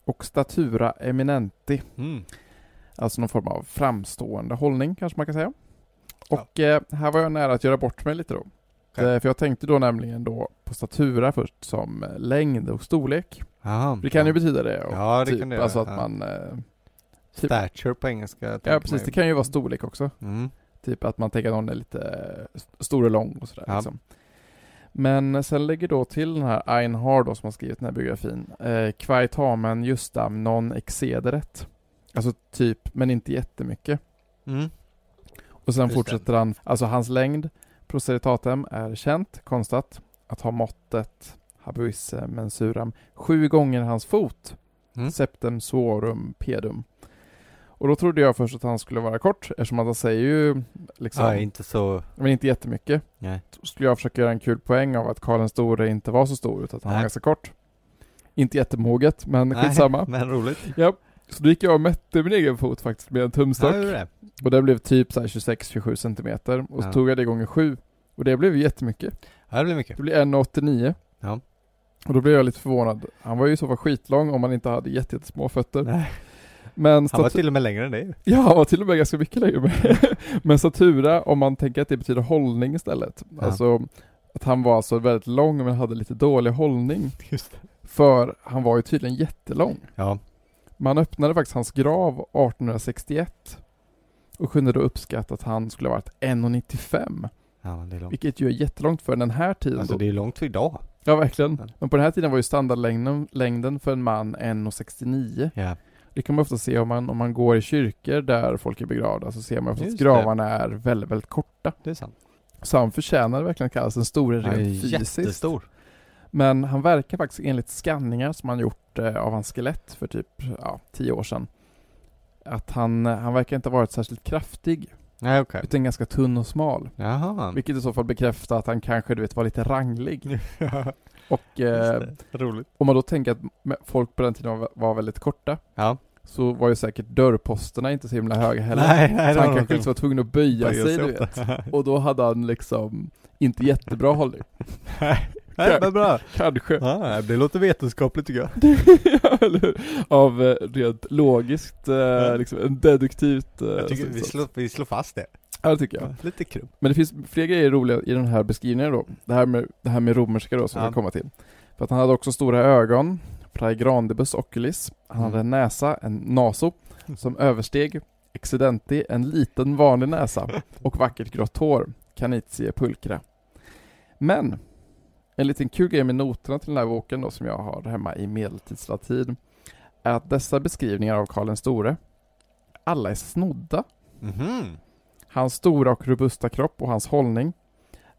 och statura eminenti, Mm. alltså någon form av framstående hållning kanske man kan säga. Och eh, här var jag nära att göra bort mig lite då. Okej. Eh, för jag tänkte då nämligen då på statura först som längd och storlek. Aha. Det kan ju betyda det. Och Ja, det typ, kan det Alltså att ja. man... Eh, typ- Stature på engelska. ja precis, det kan ju vara storlek också. Mm. Typ att man tänker att någon är lite stor och lång och sådär Ja. liksom. Men sen lägger då till den här Einhard då som har skrivit den här biografin. Eh, Quae tamen justam non excederet. Alltså typ, men inte jättemycket. Mm. Och sen Just fortsätter han, alltså hans längd, proceritatem, är känt, konstat, att ha måttet habuisse mensuram sju gånger hans fot, Mm. septem suorum pedum. Och då trodde jag först att han skulle vara kort, eftersom att han säger ju liksom, Ja, inte så... men inte jättemycket. Nej. Då skulle jag försöka göra en kul poäng av att Karl den store inte var så stor, utan att han var Nej. ganska kort. Inte jättemoget, men Nej, skitsamma. Men roligt. Ja. Så då gick jag och mätte min egen fot faktiskt med en tumstock. Ja, det. Och den blev typ så här 26-27 centimeter och så Ja. tog jag det gånger 7 och det blev ju jättemycket. Ja, det blir mycket. Det blev 1,89 Ja. och då blev jag lite förvånad. Han var ju så fall skitlång om man inte hade jätte- jättesmå fötter. Nej. Men Han var till och med längre än ju. Ja, han var till och med ganska mycket längre med. Men statura, om man tänker att det betyder hållning istället. Ja. Alltså att han var alltså väldigt lång men hade lite dålig hållning. För han var ju tydligen jättelång. Ja. Man öppnade faktiskt hans grav 1861 och kunde då uppskatta att han skulle ha varit 1,95. Ja, men det är långt. Vilket ju är jättelångt för den här tiden. Alltså då. det är långt för idag. Ja, verkligen. Men på den här tiden var ju standardlängden längden för en man 1,69. Ja. Det kan man ofta se om man, om man går i kyrkor där folk är begravda, så ser man ofta att gravarna är väldigt, väldigt korta. Det är sant. Så han förtjänar verkligen att kallas den store rent fysiskt. jättestor. Men han verkar faktiskt enligt skanningar som han gjort eh, av hans skelett för typ ja, tio år sedan. Att han, han verkar inte ha varit särskilt kraftig, Nej, okej. utan ganska tunn och smal. Jaha. Vilket i så fall bekräftar att han kanske du vet var lite ranglig. Och eh, om man då tänker att folk på den tiden var, väldigt korta, Ja. så var ju säkert dörrposterna inte så himla höga heller. Nej, nej, så han kanske inte var tvungen att böja, Böja sig, sig du vet. Och då hade han liksom inte jättebra hållning. Nej, men bra. Kanske. Ja, det låter vetenskapligt tycker jag. Ja, eller hur? Av eh, rent logiskt, eh, liksom en deduktivt eh, Jag tycker vi slår, vi slår fast det. Ja det tycker jag. Ja, lite krum. Men det finns fler grejer roliga i den här beskrivningen då. Det här med, det här med romerska då som Ja. jag komma till. För att han hade också stora ögon, praegrandibus oculis. Han Mm. hade en näsa, en naso, som översteg excedenti, en liten vanlig näsa och vackert grått hår, canitie pulchra. Men, en liten kul grej med noterna till den här boken då som jag har hemma i medeltidslatin, är att dessa beskrivningar av Karl den store, alla är snodda. Mhm. Hans stora och robusta kropp och hans hållning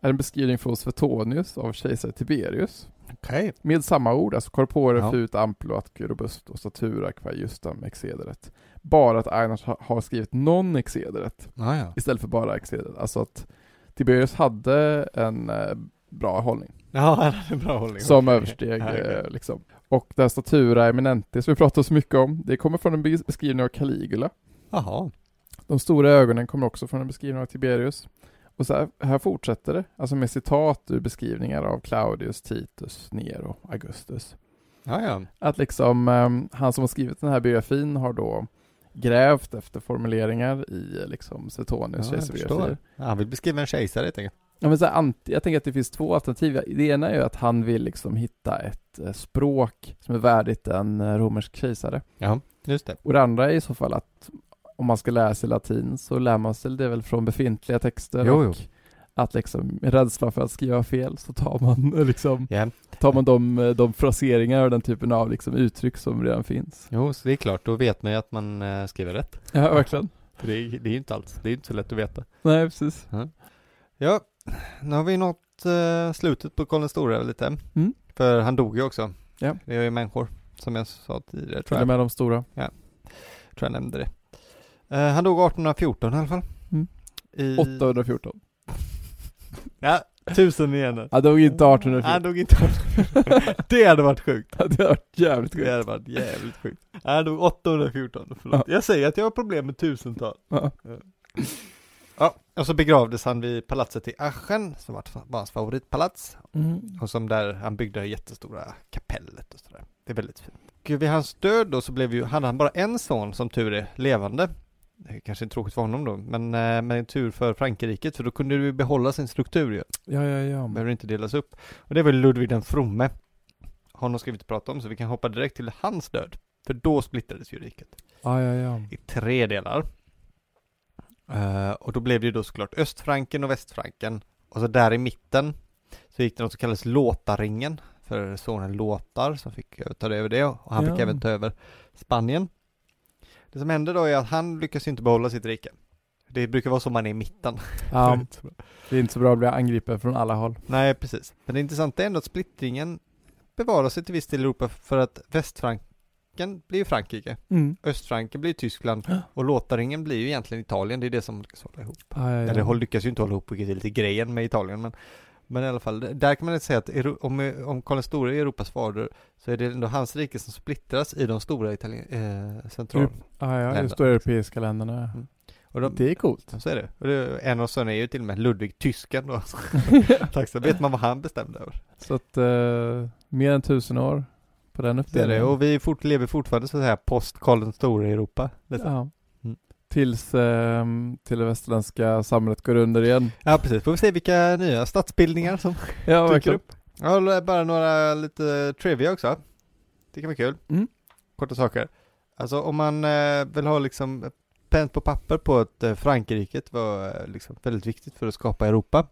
är en beskrivning från Suetonius av kejsare Tiberius. Okej. Med samma ord, alltså corpore Ja. fut amplo at robust och statura qua justam excederet. Bara att Einars ha- har skrivit non excederet Ja, ja. istället för bara excederet. Alltså att Tiberius hade en eh, bra hållning Ja, han hade en bra hållning. som Okej. översteg okej. eh, liksom. Och här statura eminenti som vi pratar så mycket om, det kommer från en bes- beskrivning av Caligula. Jaha. De stora ögonen kommer också från en beskrivning av Tiberius. Och så här, här fortsätter det, alltså med citat ur beskrivningar av Claudius, Titus, Nero, Augustus. Ja, ja. Att liksom, ehm, han som har skrivit den här biografin har då grävt efter formuleringar i liksom Suetonius Ja, kejsarbiografier. Ja, Han vill beskriva en kejsare helt enkelt. Ja, men så här, jag tänker att det finns två alternativ. Det ena är ju att han vill liksom hitta ett eh, språk som är värdigt en eh, romersk kejsare. Ja, just det. Och det andra är i så fall att om man ska lära sig latin så lär man sig det väl från befintliga texter Jo, och jo. att liksom rädsla för att skriva fel så tar man liksom Ja. tar man de, de fraseringar och den typen av liksom uttryck som redan finns. Jo, så det är klart. Då vet man ju att man eh, skriver rätt. Ja, verkligen. Det är, det är ju inte alls, det är inte så lätt att veta. Nej, precis. Ja, nu har vi nått eh, slutet på Karl den store lite. Mm. För han dog ju också. Ja. Det är ju människor, som jag sa tidigare Till och med de stora. tror jag nämnde det. Eh, han dog 1814 i alla fall. Mm. I... 814. Ja, tusen igen. Han dog inte Han 1814. dog inte 1814. Det hade varit sjukt. Det hade varit jävligt Det sjukt. hade varit jävligt sjukt. Han dog 814, förlåt. Jag säger att jag har problem med tusental. Ja. Ja, och så begravdes han vid palatset i Aachen, som var var hans favoritpalats. Mm. Och som där han byggde det jättestora kapellet och sådär. Det är väldigt fint. Och vid hans död då så blev ju, hade han bara en son som tur är levande. Det kanske är tråkigt för honom då, men, eh, men en tur för Frankrike, för då kunde du behålla sin struktur ju. Ja, ja, ja. Behöver inte delas upp. Och det var Ludvig den fromme. Honom ska vi inte prata om, så vi kan hoppa direkt till hans död. För då splittrades ju riket Ja, ja, ja. i tre delar. Eh, och då blev det ju då såklart Östfranken och Västfranken. Och så där i mitten så gick det något som kallades Låtaringen för sonen Låtar som fick ta över det och han fick Ja. även ta över Spanien. Det som hände då är att han lyckas inte behålla sitt rike. Det brukar vara så man är i mitten. ja. Det är inte så bra att bli angripen från alla håll. Nej, precis. Men det intressanta är ändå att splittringen bevarar sig till viss del i Europa för att Västfranken blir Frankrike, Mm. Östfranken blir Tyskland och Låtaringen blir ju egentligen Italien. Det är det som lyckas hålla ihop. Ja, ja, ja. Eller lyckas ju inte hålla ihop, vilket är lite grejen med Italien, men men i alla fall, där kan man inte säga att om, om Karl den store är Europas fader så är det ändå hans rike som splittras i de stora Italien, eh, central... Ja, ja, Länder. just de europeiska länderna. Mm. Och de, Det är coolt. så är det. Och det, en av sönerna är ju till och med Ludvig tysken då. Tack så vet man vad han bestämde över. Så att, eh, mer än tusen år på den Det är uppdelningen. det. Och vi fort, lever fortfarande så här post Karl den store i Europa. Lite. Ja. Ja. Tills, ehm, till det västerländska samhället går under igen. precis. Får vi se vilka nya statsbildningar som Ja, dyker verkligen. upp. Ja, bara några lite trivia också. Det kan vara kul. Mm. Korta saker. Alltså om man eh, vill ha liksom pen på papper på att eh, Frankrike var eh, liksom väldigt viktigt för att skapa Europa.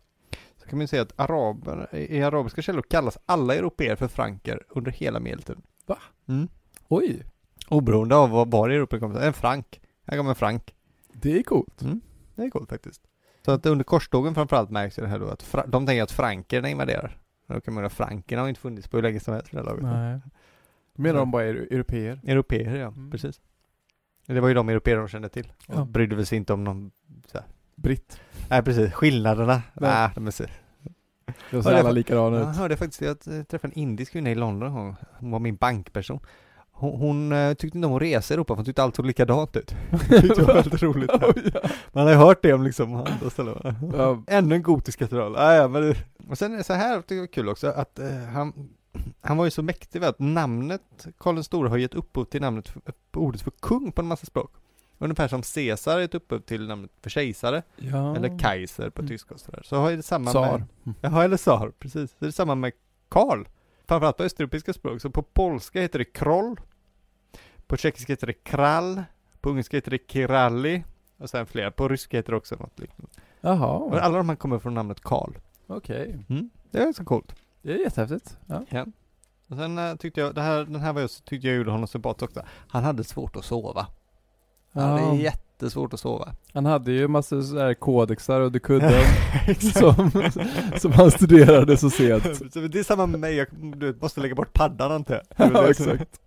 Så kan man ju säga att araber, i arabiska källor kallas alla europeer för franker under hela medeltiden. Va? Mm. Oj, Oberoende av var, var i Europa kommer. En frank. Här kommer frank. det är coolt. Mm. Det är coolt faktiskt. Så att under korstågen framförallt märks det här då att fra- de tänker att frankerna invaderar. Då kan man säga frankerna har inte funnits på hur länge som helst för det här laget. Nej. Menar de bara är europeer? Europeer, ja. Mm. Precis. Det var ju de europeer de kände till. Och Ja. brydde väl sig inte om någon Britt. Nej precis, skillnaderna. Nej. Nej, de är så. De ser Ja, det alla likadana Jag ut. hörde faktiskt, jag träffade en indisk kvinna i London en gång. Hon var min bankperson. Hon, hon eh, tyckte inte om att resa i Europa för hon tyckte allt såg likadant ut. Det var väldigt roligt. Oj, ja. Man har ju hört det om liksom andra ställen. Ja. Ännu en gotisk katedral. Ah, ja, men det... Och sen det så här, tycker jag är kul också, att eh, han, han var ju så mäktig att namnet Karl den store har gett upphov till namnet, för, ordet för kung på en massa språk. Ungefär som Caesar gett upphov till namnet för kejsare, ja. eller Kaiser på Mm. tyska och sådär. Så har ju det samma Tsar. med... Ja, eller tsar, precis. Det är samma med Karl. Framförallt på östeuropeiska språk, så på polska heter det kroll, på tjeckiska heter det krall, på ungerska heter det kiralli, och sen fler. På ryska heter det också något liknande. Jaha, alla de här kommer från namnet Karl. okej. Det är så coolt. Det är jättehäftigt. Ja. Ja. Och sen eh, tyckte jag, det här, den här var jag, tyckte jag gjorde honom sympatisk också. Han hade svårt att sova. Han hade Ja. Jättesvårt att sova. Han hade ju massor så här kodexar under kudden som, som han studerade så sent. Så det är samma med mig, jag du måste lägga bort paddan antar jag. Ja, exakt.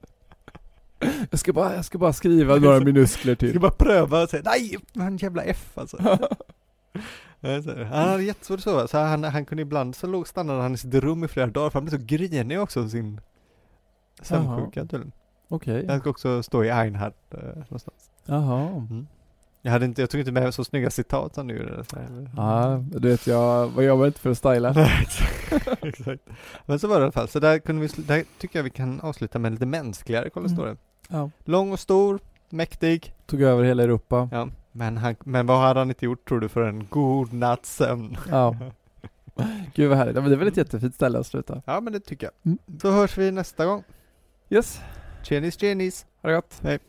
Jag ska bara, jag ska bara skriva några minuskler Jag ska till. bara pröva och säga nej, han jävla F alltså. Han hade jättesvårt att sova, så han, han kunde ibland så låg stannade han i sitt rum i flera dagar för han blev så grinig också av sin sömnsjuka tydligen. Okej. Jag ska också stå i Einhard eh, någonstans. Jaha. Jag hade inte, jag tog inte med så snygga citat som du gjorde. Ja, du vet jag, vad jobbar inte för att styla. Exakt. Men så var det i alla fall, så där kunde vi, där tycker jag vi kan avsluta med lite mänskligare den Mm. Ja. Lång och stor, mäktig, Tog över hela Europa. ja. Men, han, men vad hade han inte gjort tror du för en god natts sömn? Ja. Gud vad härligt. Ja, men det är väl ett jättefint ställe att sluta. Ja men det tycker jag. Mm. Så hörs vi nästa gång. Yes, Tjenis tjenis! ha det gott. Hej.